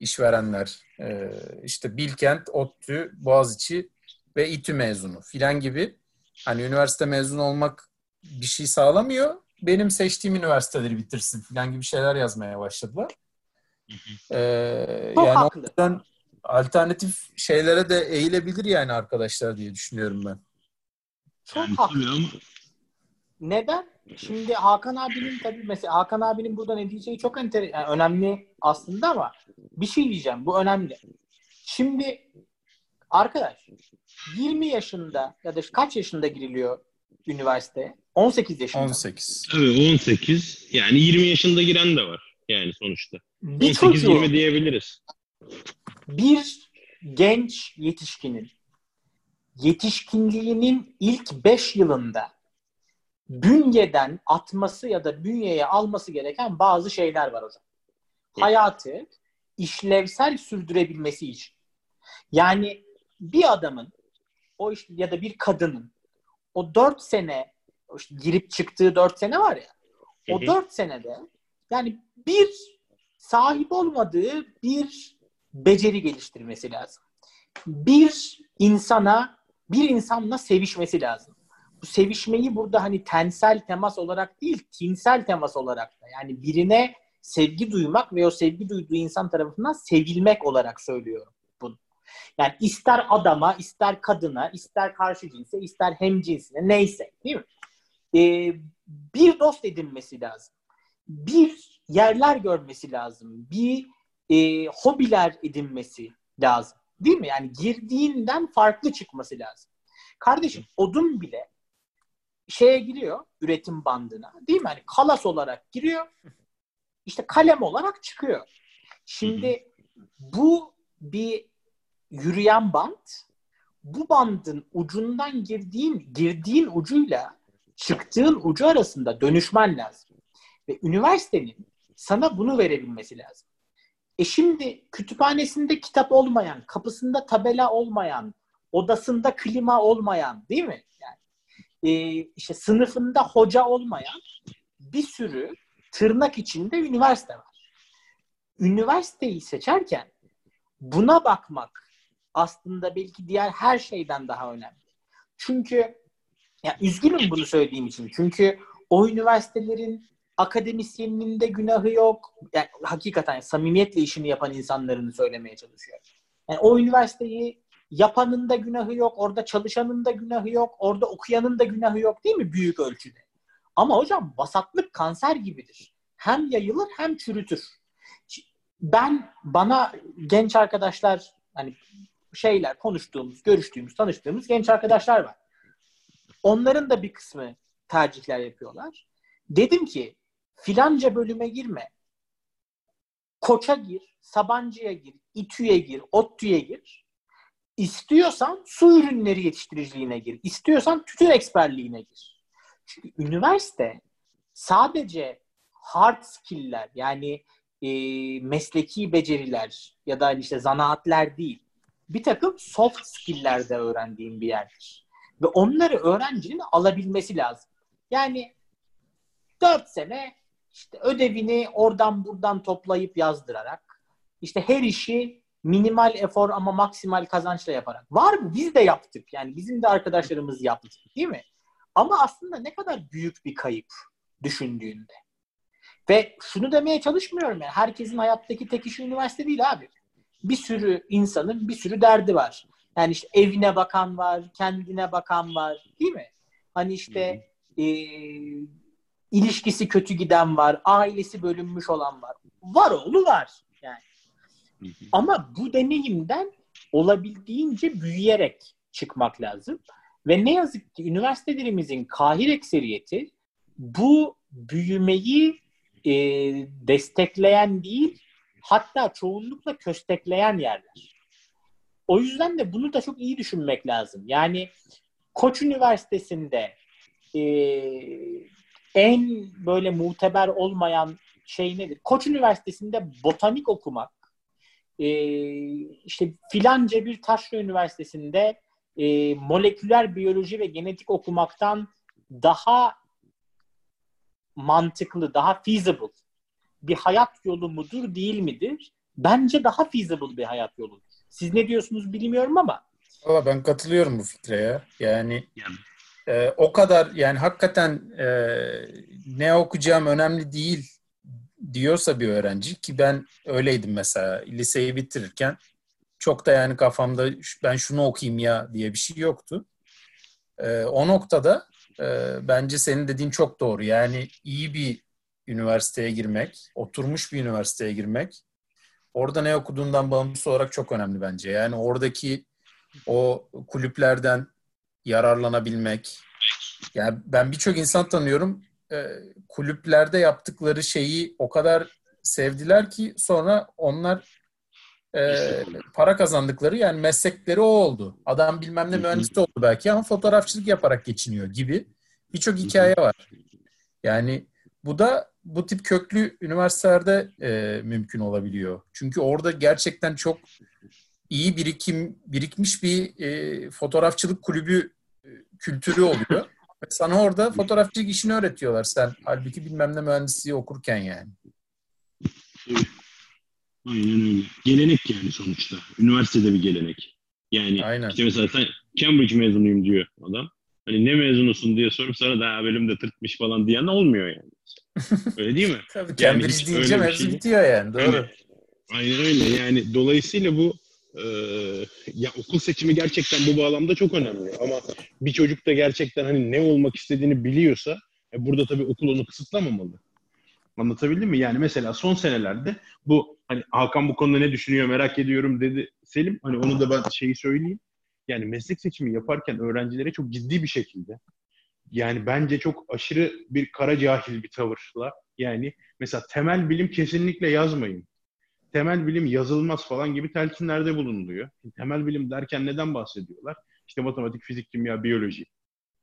işverenler. E, işte Bilkent, ODTÜ, Boğaziçi ve İTÜ mezunu filan gibi. Hani üniversite mezunu olmak bir şey sağlamıyor. Benim seçtiğim üniversiteleri bitirsin filan gibi şeyler yazmaya başladılar. Ee, yani haklı. o yüzden alternatif şeylere de eğilebilir yani arkadaşlar diye düşünüyorum ben. Çok haklı. Neden? Şimdi Hakan abinin tabii mesela Hakan abinin burada ne diyeceği çok enter yani önemli aslında ama bir şey diyeceğim. Bu önemli. Şimdi arkadaş 20 yaşında ya da kaç yaşında giriliyor üniversiteye? 18 yaşında. 18. Evet 18. Yani 20 yaşında giren de var yani sonuçta. 18-20 diyebiliriz. Bir genç yetişkinin yetişkinliğinin ilk 5 yılında bünyeden atması ya da bünyeye alması gereken bazı şeyler var hocam. Hayatı işlevsel sürdürebilmesi için. Yani bir adamın o işte ya da bir kadının o dört sene işte girip çıktığı dört sene var ya o dört senede yani bir sahip olmadığı bir beceri geliştirmesi lazım. Bir insana bir insanla sevişmesi lazım. Bu sevişmeyi burada hani tensel temas olarak değil, tinsel temas olarak da yani birine sevgi duymak ve o sevgi duyduğu insan tarafından sevilmek olarak söylüyorum. Yani ister adama, ister kadına, ister karşı cinse, ister hem cinsine neyse değil mi? Ee, bir dost edinmesi lazım. Bir yerler görmesi lazım. Bir e, hobiler edinmesi lazım. Değil mi? Yani girdiğinden farklı çıkması lazım. Kardeşim odun bile şeye giriyor üretim bandına. Değil mi? Hani kalas olarak giriyor. İşte kalem olarak çıkıyor. Şimdi bu bir yürüyen bant. Bu bandın ucundan girdiğin girdiğin ucuyla çıktığın ucu arasında dönüşmen lazım. Ve üniversitenin sana bunu verebilmesi lazım. E şimdi kütüphanesinde kitap olmayan, kapısında tabela olmayan, odasında klima olmayan değil mi? Yani e, işte sınıfında hoca olmayan bir sürü tırnak içinde üniversite var. Üniversiteyi seçerken buna bakmak aslında belki diğer her şeyden daha önemli. Çünkü Ya üzgünüm bunu söylediğim için. Çünkü o üniversitelerin akademisyeninin de günahı yok. Yani hakikaten samimiyetle işini yapan insanların söylemeye çalışıyor. Yani o üniversiteyi yapanın da günahı yok, orada çalışanın da günahı yok, orada okuyanın da günahı yok değil mi büyük ölçüde? Ama hocam vasatlık kanser gibidir. Hem yayılır hem çürütür. Ben bana genç arkadaşlar hani şeyler konuştuğumuz, görüştüğümüz, tanıştığımız genç arkadaşlar var. Onların da bir kısmı tercihler yapıyorlar. Dedim ki filanca bölüme girme. Koça gir, Sabancı'ya gir, İTÜ'ye gir, ODTÜ'ye gir. İstiyorsan su ürünleri yetiştiriciliğine gir. İstiyorsan tütün eksperliğine gir. Çünkü üniversite sadece hard skill'ler yani e, mesleki beceriler ya da işte zanaatler değil. Bir takım soft skill'ler de öğrendiğim bir yerdir. Ve onları öğrencinin alabilmesi lazım. Yani dört sene işte ödevini oradan buradan toplayıp yazdırarak işte her işi minimal efor ama maksimal kazançla yaparak. Var mı? Biz de yaptık. Yani bizim de arkadaşlarımız yaptı. Değil mi? Ama aslında ne kadar büyük bir kayıp düşündüğünde. Ve şunu demeye çalışmıyorum yani. Herkesin hayattaki tek işi üniversite değil abi. Bir sürü insanın bir sürü derdi var. Yani işte evine bakan var, kendine bakan var. Değil mi? Hani işte e, ilişkisi kötü giden var, ailesi bölünmüş olan var. Var oğlu var yani. Ama bu deneyimden olabildiğince büyüyerek çıkmak lazım. Ve ne yazık ki üniversitelerimizin kahir ekseriyeti bu büyümeyi e, destekleyen değil, hatta çoğunlukla köstekleyen yerler. O yüzden de bunu da çok iyi düşünmek lazım. Yani Koç Üniversitesi'nde e, en böyle muteber olmayan şey nedir? Koç Üniversitesi'nde botanik okumak, e, işte filanca bir taşra üniversitesinde e, moleküler biyoloji ve genetik okumaktan daha mantıklı, daha feasible bir hayat yolu mudur değil midir? Bence daha feasible bir hayat yoludur. Siz ne diyorsunuz bilmiyorum ama. Valla ben katılıyorum bu fikre ya. Yani e, o kadar yani hakikaten e, ne okuyacağım önemli değil diyorsa bir öğrenci ki ben öyleydim mesela liseyi bitirirken çok da yani kafamda ben şunu okuyayım ya diye bir şey yoktu. E, o noktada e, bence senin dediğin çok doğru. Yani iyi bir üniversiteye girmek, oturmuş bir üniversiteye girmek orada ne okuduğundan bağımsız olarak çok önemli bence. Yani oradaki o kulüplerden yararlanabilmek. Yani ben birçok insan tanıyorum e, kulüplerde yaptıkları şeyi o kadar sevdiler ki sonra onlar e, para kazandıkları yani meslekleri o oldu. Adam bilmem ne mühendis oldu belki ama fotoğrafçılık yaparak geçiniyor gibi birçok hikaye var. Yani bu da bu tip köklü üniversitelerde e, mümkün olabiliyor. Çünkü orada gerçekten çok iyi birikim birikmiş bir e, fotoğrafçılık kulübü e, kültürü oluyor. Sana orada fotoğrafçılık işini öğretiyorlar sen. Halbuki bilmem ne mühendisliği okurken yani. Aynen öyle. Gelenek yani sonuçta. Üniversitede bir gelenek. Yani Aynen. işte mesela sen Cambridge mezunuyum diyor adam. Hani ne mezunusun diye sorup sonra daha bölümde tırtmış falan diyen olmuyor yani. Öyle değil mi? (laughs) Tabii Cambridge yani deyince mevzu şey... bitiyor yani. Doğru. Yani, aynen öyle. Yani dolayısıyla bu e, ya okul seçimi gerçekten bu bağlamda çok önemli. Ama bir çocuk da gerçekten hani ne olmak istediğini biliyorsa e, burada tabii okul onu kısıtlamamalı. Anlatabildim mi? Yani mesela son senelerde bu hani Hakan bu konuda ne düşünüyor merak ediyorum dedi Selim. Hani onu da ben şeyi söyleyeyim. Yani meslek seçimi yaparken öğrencilere çok ciddi bir şekilde yani bence çok aşırı bir kara cahil bir tavırla yani mesela temel bilim kesinlikle yazmayın. Temel bilim yazılmaz falan gibi telkinlerde bulunuluyor. Temel bilim derken neden bahsediyorlar? İşte matematik, fizik, kimya, biyoloji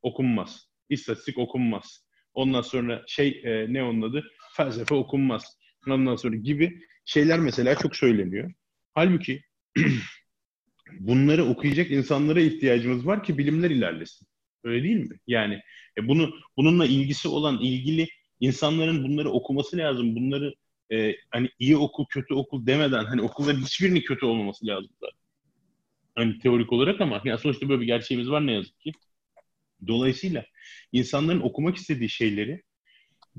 okunmaz. İstatistik okunmaz. Ondan sonra şey e, ne onun adı? Felsefe okunmaz. Ondan sonra gibi şeyler mesela çok söyleniyor. Halbuki (clears throat) bunları okuyacak insanlara ihtiyacımız var ki bilimler ilerlesin. Öyle değil mi? Yani e, bunu bununla ilgisi olan ilgili insanların bunları okuması lazım. Bunları e, hani iyi okul kötü okul demeden hani okulların hiçbirinin kötü olmaması lazım da. Hani teorik olarak ama yani sonuçta böyle bir gerçeğimiz var ne yazık ki. Dolayısıyla insanların okumak istediği şeyleri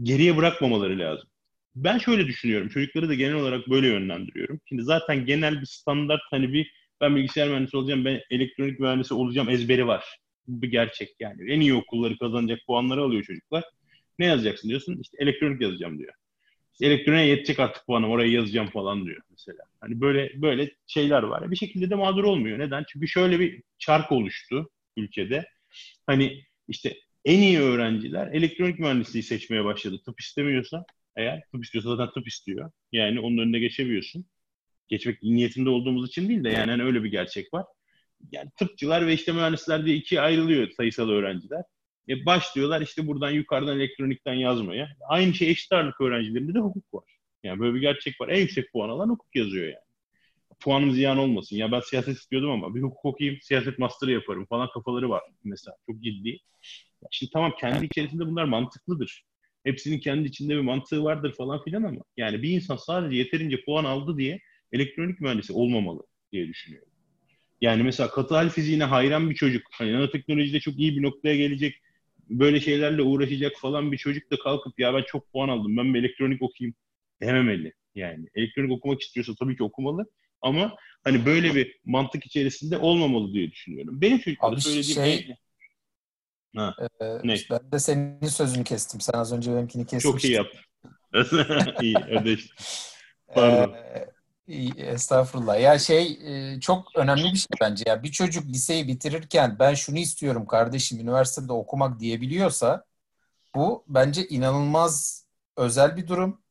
geriye bırakmamaları lazım. Ben şöyle düşünüyorum. Çocukları da genel olarak böyle yönlendiriyorum. Şimdi zaten genel bir standart hani bir ben bilgisayar mühendisi olacağım, ben elektronik mühendisi olacağım ezberi var. Bu gerçek yani. En iyi okulları kazanacak puanları alıyor çocuklar. Ne yazacaksın diyorsun? İşte elektronik yazacağım diyor. İşte elektroniğe yetecek artık puanım oraya yazacağım falan diyor mesela. Hani böyle böyle şeyler var. Bir şekilde de mağdur olmuyor. Neden? Çünkü şöyle bir çark oluştu ülkede. Hani işte en iyi öğrenciler elektronik mühendisliği seçmeye başladı. Tıp istemiyorsa eğer tıp istiyorsa zaten tıp istiyor. Yani onun önüne geçemiyorsun. Geçmek niyetinde olduğumuz için değil de yani hani öyle bir gerçek var. Yani tıpçılar ve işte mühendisler diye ikiye ayrılıyor sayısal öğrenciler. E başlıyorlar işte buradan yukarıdan elektronikten yazmaya. Aynı şey eşit ağırlık öğrencilerinde de hukuk var. Yani böyle bir gerçek var. En yüksek puan alan hukuk yazıyor yani. Puanım ziyan olmasın. Ya ben siyaset istiyordum ama bir hukuk okuyayım, siyaset master'ı yaparım falan kafaları var mesela. Çok ciddi. Şimdi tamam kendi içerisinde bunlar mantıklıdır. Hepsinin kendi içinde bir mantığı vardır falan filan ama yani bir insan sadece yeterince puan aldı diye elektronik mühendisi olmamalı diye düşünüyorum. Yani mesela katı hal fiziğine hayran bir çocuk, hani nanoteknolojide çok iyi bir noktaya gelecek, böyle şeylerle uğraşacak falan bir çocuk da kalkıp ya ben çok puan aldım, ben bir elektronik okuyayım dememeli. Yani elektronik okumak istiyorsa tabii ki okumalı ama hani böyle bir mantık içerisinde olmamalı diye düşünüyorum. Benim çocuklara söylediğim şey, Ha. Ee, ne? Ben de senin sözünü kestim. Sen az önce benimkini kesmiştin. Çok iyi yap. (laughs) iyi ödeştim. (laughs) Pardon. Ee, estağfurullah. Ya şey e, çok önemli bir şey bence. Ya bir çocuk liseyi bitirirken ben şunu istiyorum kardeşim üniversitede okumak diyebiliyorsa bu bence inanılmaz özel bir durum.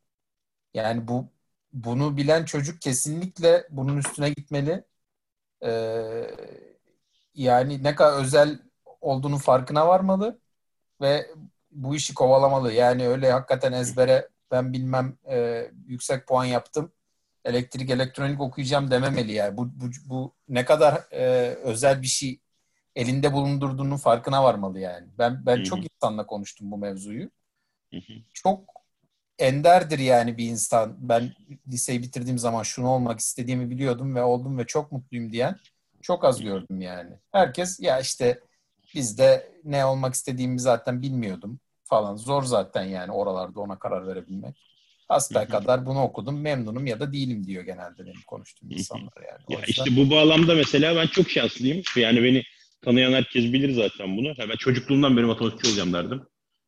Yani bu bunu bilen çocuk kesinlikle bunun üstüne gitmeli. Ee, yani ne kadar özel olduğunun farkına varmalı ve bu işi kovalamalı. Yani öyle hakikaten ezbere ben bilmem e, yüksek puan yaptım. Elektrik elektronik okuyacağım dememeli yani. Bu, bu, bu ne kadar e, özel bir şey elinde bulundurduğunun farkına varmalı yani. Ben ben Hı-hı. çok insanla konuştum bu mevzuyu. Hı-hı. Çok enderdir yani bir insan. Ben liseyi bitirdiğim zaman şunu olmak istediğimi biliyordum ve oldum ve çok mutluyum diyen çok az gördüm yani. Herkes ya işte biz de ne olmak istediğimi zaten bilmiyordum falan. Zor zaten yani oralarda ona karar verebilmek. Asbel kadar bunu okudum memnunum ya da değilim diyor genelde benim konuştuğum insanlar yani. ya yüzden... işte bu bağlamda mesela ben çok şanslıyım. Yani beni tanıyan herkes bilir zaten bunu. ben çocukluğumdan beri matematikçi olacağım derdim.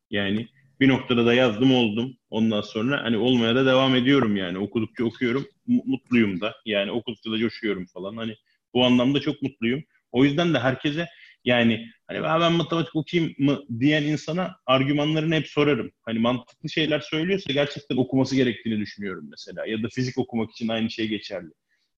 Yani bir noktada da yazdım oldum. Ondan sonra hani olmaya da devam ediyorum yani. Okudukça okuyorum. Mutluyum da. Yani okudukça da coşuyorum falan. Hani bu anlamda çok mutluyum. O yüzden de herkese yani hani ben matematik okuyayım mı diyen insana argümanlarını hep sorarım. Hani mantıklı şeyler söylüyorsa gerçekten okuması gerektiğini düşünüyorum mesela. Ya da fizik okumak için aynı şey geçerli.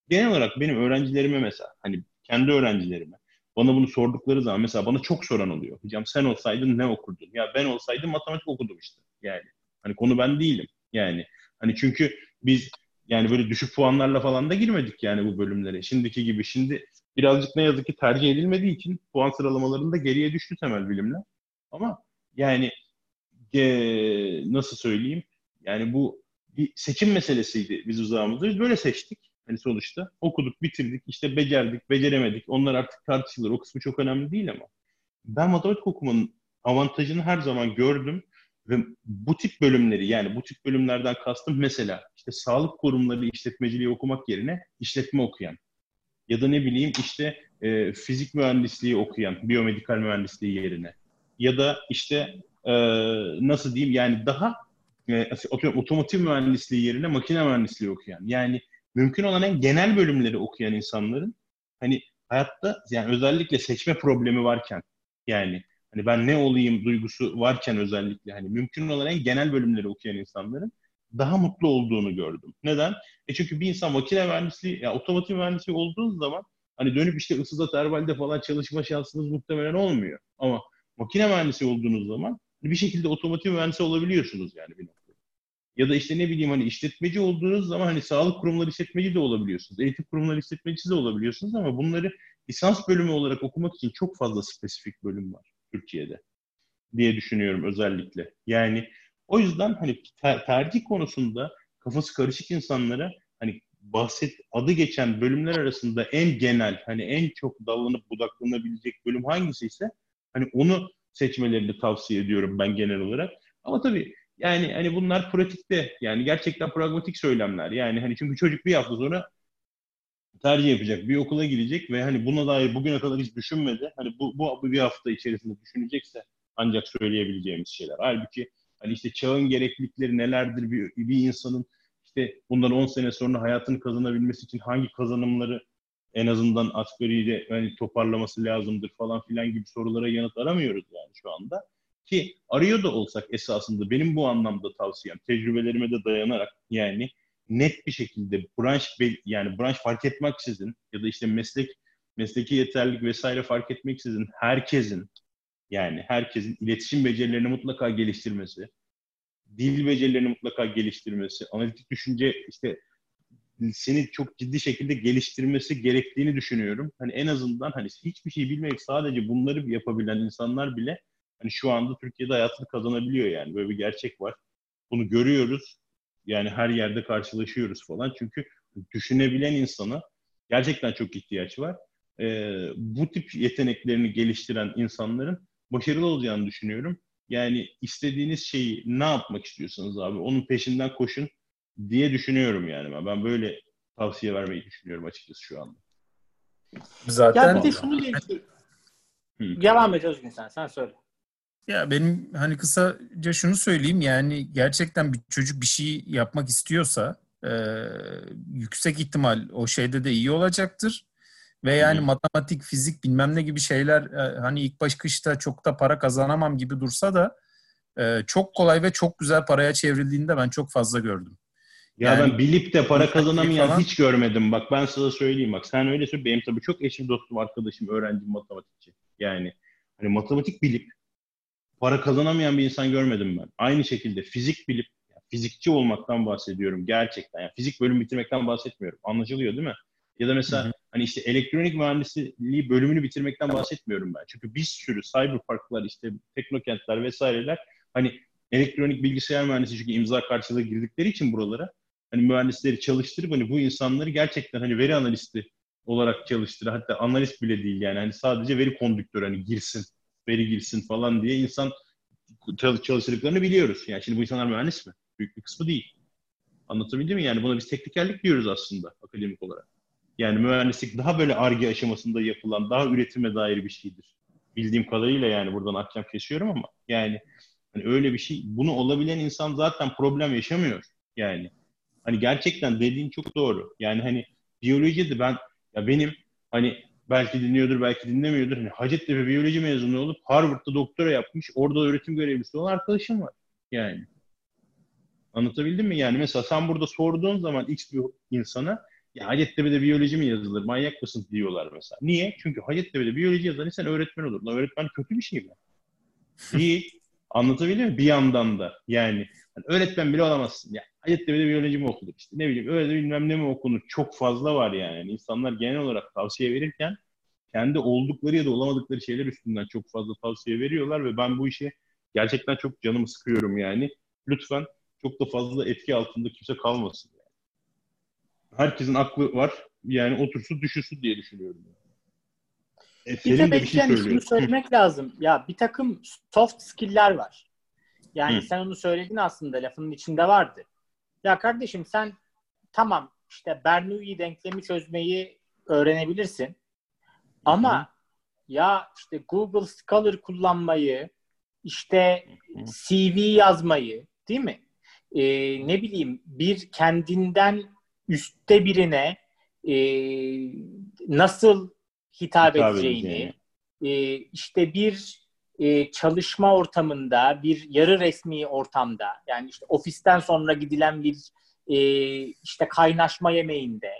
Genel olarak benim öğrencilerime mesela hani kendi öğrencilerime bana bunu sordukları zaman mesela bana çok soran oluyor. Hocam sen olsaydın ne okurdun? Ya ben olsaydım matematik okudum işte. Yani hani konu ben değilim. Yani hani çünkü biz yani böyle düşük puanlarla falan da girmedik yani bu bölümlere. Şimdiki gibi. Şimdi birazcık ne yazık ki tercih edilmediği için puan sıralamalarında geriye düştü temel bilimler. Ama yani e, nasıl söyleyeyim? Yani bu bir seçim meselesiydi biz uzağımızda. Biz böyle seçtik. Hani sonuçta okuduk, bitirdik, işte becerdik, beceremedik. Onlar artık tartışılır. O kısmı çok önemli değil ama. Ben matematik okumanın avantajını her zaman gördüm. Ve bu tip bölümleri yani bu tip bölümlerden kastım mesela işte sağlık kurumları işletmeciliği okumak yerine işletme okuyan ya da ne bileyim işte e, fizik mühendisliği okuyan, biyomedikal mühendisliği yerine ya da işte e, nasıl diyeyim yani daha e, otomotiv mühendisliği yerine makine mühendisliği okuyan yani mümkün olan en genel bölümleri okuyan insanların hani hayatta yani özellikle seçme problemi varken yani hani ben ne olayım duygusu varken özellikle hani mümkün olan en genel bölümleri okuyan insanların daha mutlu olduğunu gördüm. Neden? E çünkü bir insan makine mühendisliği, ya otomotiv mühendisliği olduğunuz zaman hani dönüp işte ısıda terbalde falan çalışma şansınız muhtemelen olmuyor. Ama makine mühendisi olduğunuz zaman bir şekilde otomotiv mühendisi olabiliyorsunuz yani bir noktada. Ya da işte ne bileyim hani işletmeci olduğunuz zaman hani sağlık kurumları işletmeci de olabiliyorsunuz. Eğitim kurumları işletmecisi de olabiliyorsunuz ama bunları lisans bölümü olarak okumak için çok fazla spesifik bölüm var Türkiye'de diye düşünüyorum özellikle. Yani o yüzden hani ter- tercih konusunda kafası karışık insanlara hani bahset adı geçen bölümler arasında en genel hani en çok dallanıp budaklanabilecek bölüm hangisi ise hani onu seçmelerini tavsiye ediyorum ben genel olarak. Ama tabii yani hani bunlar pratikte yani gerçekten pragmatik söylemler. Yani hani çünkü çocuk bir hafta sonra tercih yapacak, bir okula gidecek ve hani buna dair bugüne kadar hiç düşünmedi. Hani bu, bu bir hafta içerisinde düşünecekse ancak söyleyebileceğimiz şeyler. Halbuki hani işte çağın gereklilikleri nelerdir bir, bir insanın işte bundan 10 sene sonra hayatını kazanabilmesi için hangi kazanımları en azından asgariyle hani toparlaması lazımdır falan filan gibi sorulara yanıt aramıyoruz yani şu anda. Ki arıyor da olsak esasında benim bu anlamda tavsiyem tecrübelerime de dayanarak yani net bir şekilde branş yani branş fark etmeksizin ya da işte meslek mesleki yeterlilik vesaire fark etmeksizin herkesin yani herkesin iletişim becerilerini mutlaka geliştirmesi, dil becerilerini mutlaka geliştirmesi, analitik düşünce işte seni çok ciddi şekilde geliştirmesi gerektiğini düşünüyorum. Hani en azından hani hiçbir şey bilmeyip sadece bunları yapabilen insanlar bile hani şu anda Türkiye'de hayatını kazanabiliyor yani. Böyle bir gerçek var. Bunu görüyoruz. Yani her yerde karşılaşıyoruz falan. Çünkü düşünebilen insana gerçekten çok ihtiyaç var. Ee, bu tip yeteneklerini geliştiren insanların başarılı olacağını düşünüyorum. Yani istediğiniz şeyi ne yapmak istiyorsanız abi onun peşinden koşun diye düşünüyorum yani ben. Böyle tavsiye vermeyi düşünüyorum açıkçası şu anda. Zaten ya bir de şunu devam et Özgün sen. Sen söyle. Ya benim hani kısaca şunu söyleyeyim yani gerçekten bir çocuk bir şey yapmak istiyorsa e, yüksek ihtimal o şeyde de iyi olacaktır. Ve yani hmm. matematik, fizik bilmem ne gibi şeyler e, hani ilk başkışta çok da para kazanamam gibi dursa da e, çok kolay ve çok güzel paraya çevrildiğinde ben çok fazla gördüm. Ya yani, ben bilip de para kazanamayan falan... hiç görmedim. Bak ben sana söyleyeyim bak. Sen öyle söyle. Benim tabii çok eşim, dostum, arkadaşım, öğrencim matematikçi. Yani hani matematik bilip para kazanamayan bir insan görmedim ben. Aynı şekilde fizik bilip fizikçi olmaktan bahsediyorum gerçekten. Yani fizik bölüm bitirmekten bahsetmiyorum. Anlaşılıyor değil mi? Ya da mesela Hı-hı. hani işte elektronik mühendisliği bölümünü bitirmekten bahsetmiyorum ben. Çünkü bir sürü cyberparklar işte teknokentler vesaireler hani elektronik bilgisayar mühendisi çünkü imza karşılığı girdikleri için buralara hani mühendisleri çalıştırıp hani bu insanları gerçekten hani veri analisti olarak çalıştır. Hatta analist bile değil yani hani sadece veri kondüktörü hani girsin, veri girsin falan diye insan çalıştırdıklarını biliyoruz. Yani şimdi bu insanlar mühendis mi? Büyük bir kısmı değil. Anlatabildim mi? Yani buna biz teknikerlik diyoruz aslında akademik olarak. Yani mühendislik daha böyle arge aşamasında yapılan, daha üretime dair bir şeydir. Bildiğim kadarıyla yani buradan ahkam kesiyorum ama yani hani öyle bir şey. Bunu olabilen insan zaten problem yaşamıyor. Yani hani gerçekten dediğin çok doğru. Yani hani biyolojide ben ya benim hani belki dinliyordur belki dinlemiyordur. Hani Hacettepe biyoloji mezunu olup Harvard'da doktora yapmış orada öğretim görevlisi olan arkadaşım var. Yani anlatabildim mi? Yani mesela sen burada sorduğun zaman X bir insana ya Hacettepe'de biyoloji mi yazılır? Manyak mısın diyorlar mesela. Niye? Çünkü Hacettepe'de biyoloji yazan sen öğretmen olur. Lan öğretmen kötü bir şey mi? Değil. Anlatabiliyor muyum? Bir yandan da yani hani öğretmen bile olamazsın. Ya Hacettepe'de biyoloji mi okunur işte ne bileyim öyle bilmem ne mi okunur. Çok fazla var yani. yani. İnsanlar genel olarak tavsiye verirken kendi oldukları ya da olamadıkları şeyler üstünden çok fazla tavsiye veriyorlar ve ben bu işe gerçekten çok canımı sıkıyorum yani. Lütfen çok da fazla etki altında kimse kalmasın. Herkesin aklı var. Yani otursun düşünsün diye düşünüyorum. E, bir de belki şey şunu söylemek lazım. Ya bir takım soft skill'ler var. Yani Hı. sen onu söyledin aslında lafının içinde vardı. Ya kardeşim sen tamam işte Bernoulli denklemi çözmeyi öğrenebilirsin. Ama Hı. ya işte Google Scholar kullanmayı, işte. CV yazmayı değil mi? Ee, ne bileyim bir kendinden üstte birine e, nasıl hitap, hitap edeceğini, e, işte bir e, çalışma ortamında, bir yarı resmi ortamda, yani işte ofisten sonra gidilen bir e, işte kaynaşma yemeğinde,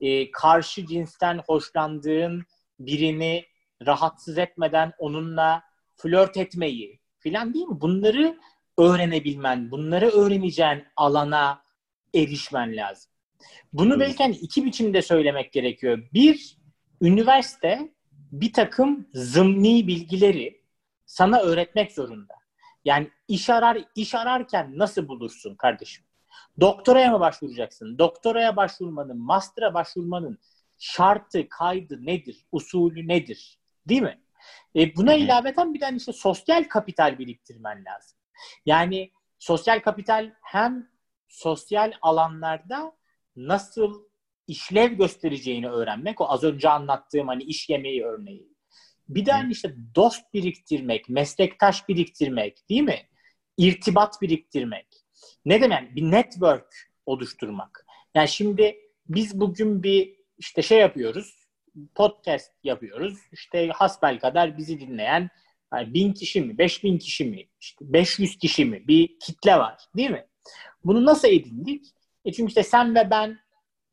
e, karşı cinsten hoşlandığın birini rahatsız etmeden onunla flört etmeyi filan değil mi? Bunları öğrenebilmen, bunları öğreneceğin alana erişmen lazım. Bunu belki hani iki biçimde söylemek gerekiyor. Bir, üniversite bir takım zımni bilgileri sana öğretmek zorunda. Yani iş arar iş ararken nasıl bulursun kardeşim? Doktoraya mı başvuracaksın? Doktoraya başvurmanın, master'a başvurmanın şartı, kaydı nedir? Usulü nedir? Değil mi? E, buna ilaveten bir de işte sosyal kapital biriktirmen lazım. Yani sosyal kapital hem sosyal alanlarda nasıl işlev göstereceğini öğrenmek. O az önce anlattığım hani iş yemeği örneği. Bir de hani işte dost biriktirmek, meslektaş biriktirmek değil mi? İrtibat biriktirmek. Ne demek? Bir network oluşturmak. Yani şimdi biz bugün bir işte şey yapıyoruz. Podcast yapıyoruz. İşte hasbel kadar bizi dinleyen yani bin kişi mi, beş bin kişi mi, işte 500 kişi mi bir kitle var değil mi? Bunu nasıl edindik? E çünkü işte sen ve ben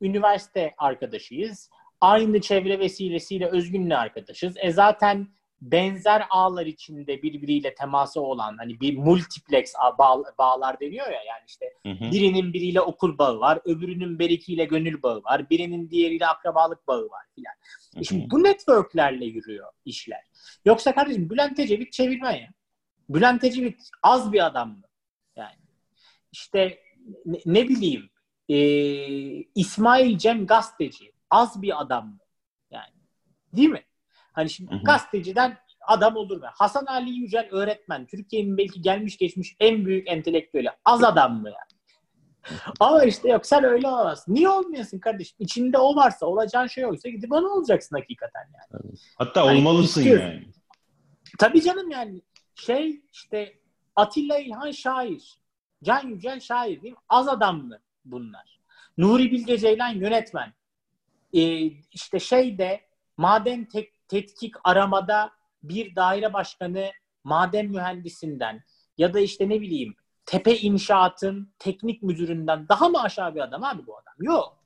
üniversite arkadaşıyız. Aynı çevre vesilesiyle Özgün'le arkadaşız. E zaten benzer ağlar içinde birbiriyle teması olan hani bir multiplex bağ, bağlar deniyor ya yani işte hı hı. birinin biriyle okul bağı var, öbürünün berikiyle gönül bağı var, birinin diğeriyle akrabalık bağı var filan. E şimdi bu networklerle yürüyor işler. Yoksa kardeşim Bülent Ecevit çevirmen ya. Bülent Ecevit az bir adam mı? Yani işte ne, ne bileyim e, İsmail Cem gazeteci az bir adam mı? Yani değil mi? Hani şimdi hı hı. gazeteciden adam olur mu? Hasan Ali Yücel öğretmen. Türkiye'nin belki gelmiş geçmiş en büyük entelektüeli. Az adam mı yani? (laughs) Ama işte yok sen öyle olamazsın. Niye olmuyorsun kardeşim? İçinde o varsa olacağın şey oysa gidip onu olacaksın hakikaten yani. Hatta hani olmalısın istiyorsun. yani. Tabii canım yani. Şey işte Atilla İlhan şair. Can Yücel şair değil mi? Az adam mı bunlar? Nuri Bilge Ceylan yönetmen. Ee, işte şey de maden tek, tetkik aramada bir daire başkanı maden mühendisinden ya da işte ne bileyim tepe inşaatın teknik müdüründen daha mı aşağı bir adam abi bu adam? Yok.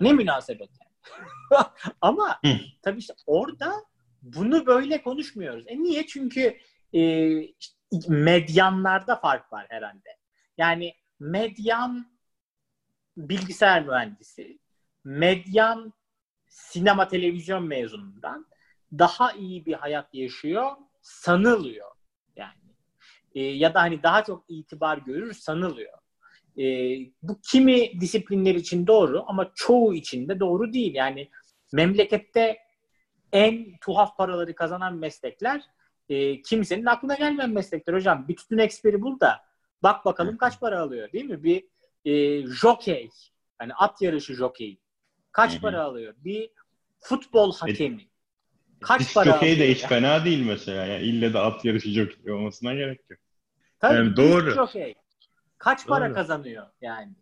Ne münasebet yani. (laughs) Ama tabii işte orada bunu böyle konuşmuyoruz. E niye? Çünkü e, işte medyanlarda fark var herhalde. Yani medyan bilgisayar mühendisi, medyan sinema televizyon mezunundan daha iyi bir hayat yaşıyor sanılıyor yani. E, ya da hani daha çok itibar görür sanılıyor. E, bu kimi disiplinler için doğru ama çoğu için de doğru değil. Yani memlekette en tuhaf paraları kazanan meslekler e, kimsenin aklına gelmeyen meslekler hocam. Bir tütün eksperi bul da bak bakalım kaç para alıyor değil mi? Bir e, jockey, hani at yarışı jockey kaç Hı-hı. para alıyor? Bir futbol hakemi kaç Disk para alıyor? de hiç fena değil mesela. Yani ille de at yarışı jockey olmasına gerek yok. Tabii yani doğru. Jockey. Kaç doğru. para kazanıyor yani?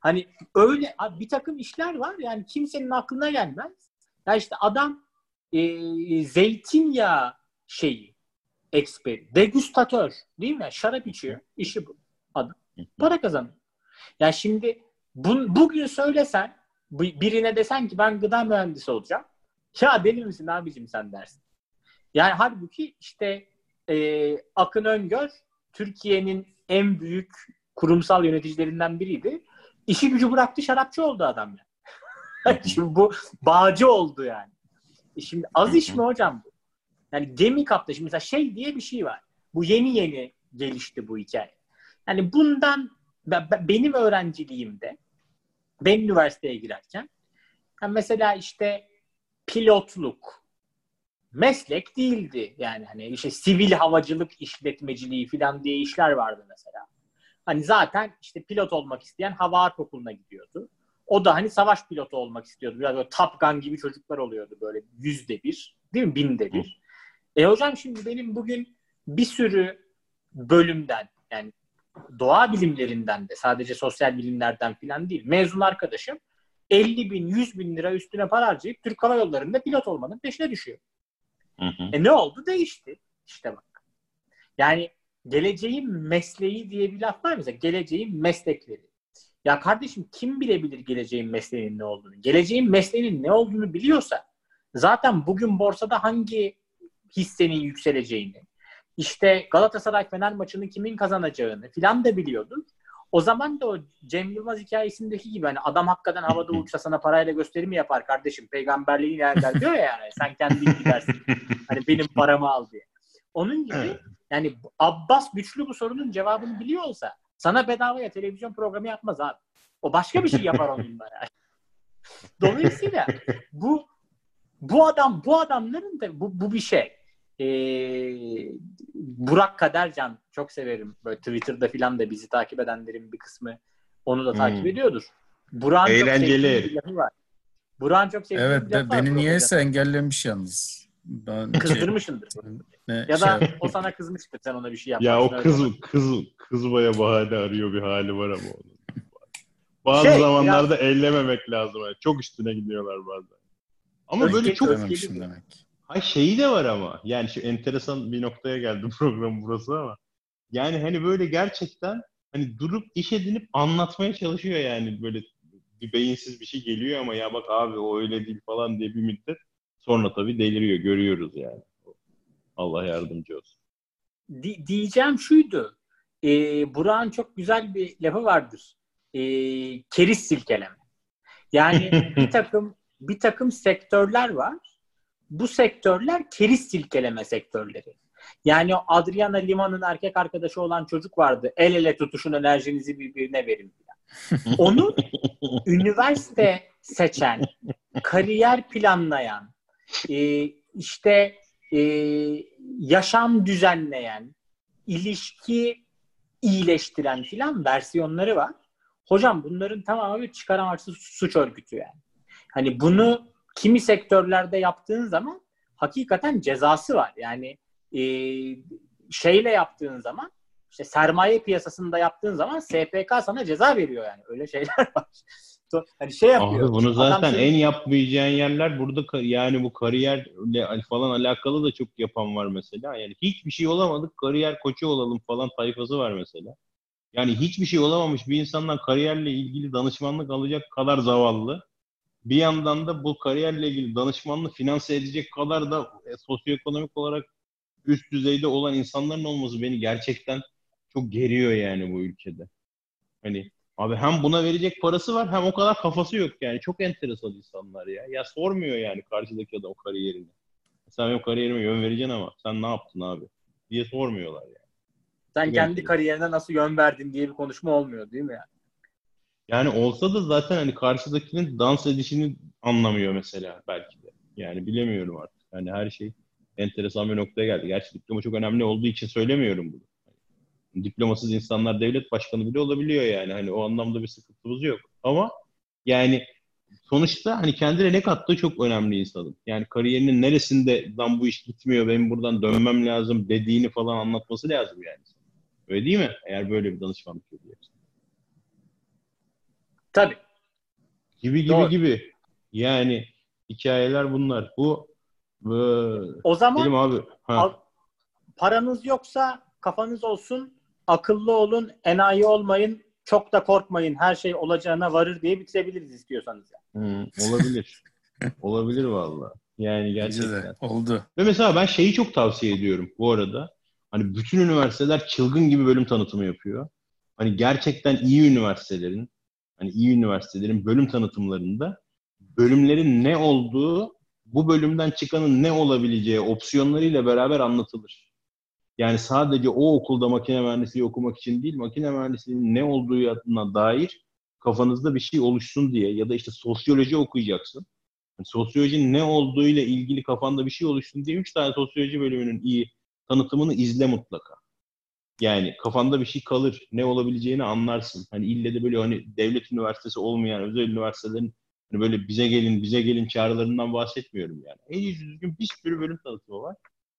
Hani öyle bir takım işler var yani kimsenin aklına gelmez. Ya işte adam e, zeytinyağı şeyi ekspert, degüstatör değil mi? Şarap içiyor. İşi bu. Adam. Para kazanıyor. Ya şimdi bu, bugün söylesen birine desen ki ben gıda mühendisi olacağım. Ya deli misin abicim sen dersin. Yani halbuki işte e, Akın Öngör Türkiye'nin en büyük kurumsal yöneticilerinden biriydi. İşi gücü bıraktı şarapçı oldu adam yani. (laughs) şimdi bu bağcı oldu yani. E şimdi az iş mi hocam bu? Yani gemi kapta şimdi mesela şey diye bir şey var. Bu yeni yeni gelişti bu hikaye. Yani bundan benim öğrenciliğimde ben üniversiteye girerken yani mesela işte pilotluk meslek değildi. Yani hani işte sivil havacılık işletmeciliği falan diye işler vardı mesela. Hani zaten işte pilot olmak isteyen hava harp okuluna gidiyordu. O da hani savaş pilotu olmak istiyordu. Biraz böyle Top Gun gibi çocuklar oluyordu böyle yüzde bir. Değil mi? Binde bir. E hocam şimdi benim bugün bir sürü bölümden yani doğa bilimlerinden de sadece sosyal bilimlerden falan değil. Mezun arkadaşım 50 bin, 100 bin lira üstüne para harcayıp Türk Hava Yolları'nda pilot olmanın peşine düşüyor. Hı hı. E ne oldu? Değişti. İşte bak. Yani geleceğin mesleği diye bir laf var mesela. Geleceğin meslekleri. Ya kardeşim kim bilebilir geleceğin mesleğinin ne olduğunu? Geleceğin mesleğinin ne olduğunu biliyorsa zaten bugün borsada hangi hissenin yükseleceğini, işte Galatasaray Fener maçını kimin kazanacağını filan da biliyordun. O zaman da o Cem Yılmaz hikayesindeki gibi hani adam hakikaten havada (laughs) uçsa sana parayla gösterimi yapar kardeşim. Peygamberliği nereden diyor ya yani. Sen kendin gidersin. Hani benim paramı al diye. Onun gibi yani Abbas güçlü bu sorunun cevabını biliyor olsa sana bedavaya televizyon programı yapmaz abi. O başka bir şey yapar onunla yani. (laughs) Dolayısıyla bu bu adam bu adamların da bu, bu bir şey. Ee, Burak Kadercan çok severim. Böyle Twitter'da filan da bizi takip edenlerin bir kısmı onu da takip Hmm. ediyordur. Burak'ın çok Eğlenceli. sevdiği bir lafı var. Burak'ın çok sevdiği Evet bir lafı be, var. beni Burak niyeyse engellemiş yalnız. Ben şey- Kızdırmışındır. ne, Ya da şey- o sana kızmıştır sen ona bir şey Ya yapmışsın. o öyle kız olabilir. kız kızmaya bahane arıyor bir hali var ama onun. Bazı Şey, zamanlarda ellememek lazım. Yani çok üstüne gidiyorlar bazen. Ama Öfke- böyle çok Dememişim öfkeli- demek. Hay şeyi de var ama. Yani şu enteresan bir noktaya geldi (laughs) program burası ama. Yani hani böyle gerçekten hani durup iş edinip anlatmaya çalışıyor yani böyle bir beyinsiz bir şey geliyor ama ya bak abi o öyle değil falan diye bir müddet sonra tabii deliriyor görüyoruz yani. Allah yardımcı olsun. Di- diyeceğim şuydu. E, Burak'ın çok güzel bir lafı vardır. E, keriz silkeleme. Yani (laughs) bir takım bir takım sektörler var. Bu sektörler keriz silkeleme sektörleri. Yani o Adriana Lima'nın erkek arkadaşı olan çocuk vardı. El ele tutuşun enerjinizi birbirine verin. diye. (laughs) Onu üniversite seçen, kariyer planlayan, e, işte e, yaşam düzenleyen, ilişki iyileştiren filan versiyonları var. Hocam bunların tamamı bir çıkar amaçlı suç örgütü yani. Hani bunu kimi sektörlerde yaptığın zaman hakikaten cezası var. Yani e, şeyle yaptığın zaman işte sermaye piyasasında yaptığın zaman SPK sana ceza veriyor yani. Öyle şeyler (laughs) var. Hani şey yapıyor. Abi bunu zaten seni- en yapmayacağın yerler burada yani bu kariyerle falan alakalı da çok yapan var mesela. Yani hiçbir şey olamadık kariyer koçu olalım falan tayfası var mesela. Yani hiçbir şey olamamış bir insandan kariyerle ilgili danışmanlık alacak kadar zavallı. Bir yandan da bu kariyerle ilgili danışmanlık finanse edecek kadar da e, sosyoekonomik olarak üst düzeyde olan insanların olması beni gerçekten çok geriyor yani bu ülkede. Hani Abi hem buna verecek parası var hem o kadar kafası yok yani. Çok enteresan insanlar ya. Ya sormuyor yani karşıdaki adam kariyerini. Sen benim kariyerime yön vereceksin ama sen ne yaptın abi? Diye sormuyorlar yani. Sen kendi kariyerine nasıl yön verdin diye bir konuşma olmuyor değil mi yani? Yani olsa da zaten hani karşıdakinin dans edişini anlamıyor mesela belki de. Yani bilemiyorum artık. Yani her şey enteresan bir noktaya geldi. Gerçi diploma çok önemli olduğu için söylemiyorum bunu. Diplomasız insanlar devlet başkanı bile olabiliyor yani. Hani o anlamda bir sıkıntımız yok. Ama yani sonuçta hani kendine ne kattığı çok önemli insanın. Yani kariyerinin neresinde lan bu iş gitmiyor benim buradan dönmem lazım dediğini falan anlatması lazım yani. Öyle değil mi? Eğer böyle bir danışmanlık yapıyorsan. Tabii. Gibi gibi Doğru. gibi. Yani hikayeler bunlar. Bu bu O zaman abi. Ha. al- paranız yoksa kafanız olsun, akıllı olun, enayi olmayın, çok da korkmayın, her şey olacağına varır diye bitirebiliriz istiyorsanız. Yani. Hı, olabilir. (laughs) olabilir valla. Yani gerçekten. de oldu. Ve mesela ben şeyi çok tavsiye ediyorum bu arada. Hani bütün üniversiteler çılgın gibi bölüm tanıtımı yapıyor. Hani gerçekten iyi üniversitelerin, hani iyi üniversitelerin bölüm tanıtımlarında bölümlerin ne olduğu, bu bölümden çıkanın ne olabileceği opsiyonlarıyla beraber anlatılır. Yani sadece o okulda makine mühendisliği okumak için değil, makine mühendisliğinin ne olduğuna dair kafanızda bir şey oluşsun diye ya da işte sosyoloji okuyacaksın. Yani sosyolojinin ne olduğuyla ilgili kafanda bir şey oluşsun diye üç tane sosyoloji bölümünün iyi tanıtımını izle mutlaka. Yani kafanda bir şey kalır. Ne olabileceğini anlarsın. Hani ille de böyle hani devlet üniversitesi olmayan özel üniversitelerin hani böyle bize gelin bize gelin çağrılarından bahsetmiyorum yani. En iyi düzgün bir sürü bölüm tanıtımı var.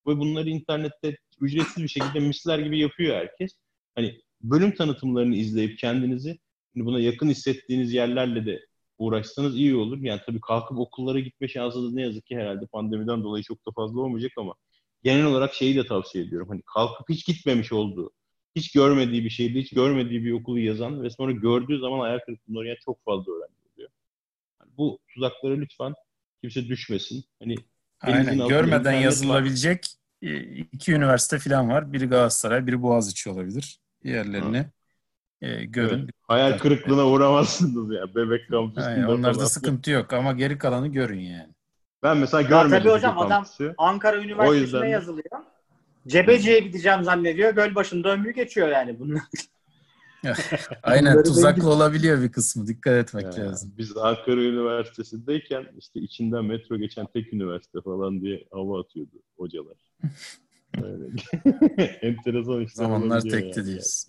Ve bunları internette ücretsiz bir şekilde misler gibi yapıyor herkes. Hani bölüm tanıtımlarını izleyip kendinizi hani buna yakın hissettiğiniz yerlerle de uğraşsanız iyi olur. Yani tabii kalkıp okullara gitme şansınız ne yazık ki herhalde pandemiden dolayı çok da fazla olmayacak ama genel olarak şeyi de tavsiye ediyorum. Hani kalkıp hiç gitmemiş olduğu, hiç görmediği bir şeydi, hiç görmediği bir okulu yazan ve sonra gördüğü zaman ayak kırıklığına uğrayan çok fazla öğrenci oluyor. Yani bu tuzaklara lütfen kimse düşmesin. Hani Aynen. Görmeden internet var. yazılabilecek e, iki üniversite falan var. Biri Galatasaray, biri Boğaziçi olabilir. Diğerlerini e, görün. Evet. Hayal kırıklığına uğramazsınız ya. Bebek kampüsünde Aynen, onlarda sıkıntı yok ama geri kalanı görün yani. Ben mesela Ya görmedim. tabii hocam, adam-. Ankara Üniversitesi'ne yüzden de- yazılıyor. Cebeci'ye gideceğim zannediyor. Gölbaşı'nda ömrü geçiyor yani bunlar. (laughs) Aynen tuzaklı olabiliyor bir kısmı. Dikkat etmek Ya, lazım. Biz Ankara Üniversitesi'ndeyken işte içinden metro geçen tek üniversite falan diye hava atıyordu hocalar. (laughs) Öyle. (laughs) Enteresan işler Zamanlar tekti yani. diyoruz.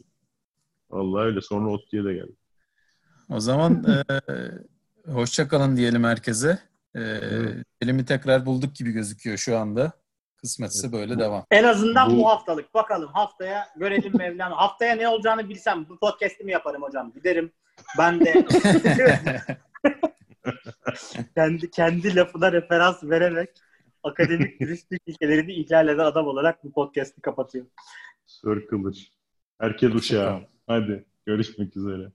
Vallahi öyle. Sonra ODTÜ'ye de geldi. O zaman e, hoşça kalın diyelim herkese. E, Evet. elimi tekrar bulduk gibi gözüküyor şu anda. Kısmetse böyle devam. En azından bu, Bu- haftalık. Bakalım haftaya görelim Mevlana. Haftaya ne olacağını bilsem bu podcast'i mi yaparım hocam? Giderim. Ben de (laughs) kendi kendi lafına referans vererek akademik (laughs) dürüstlük ilkelerini ihlal eden adam olarak bu podcast'i kapatıyorum. Sör Kılıç. Herkes uşağı. Hadi görüşmek üzere.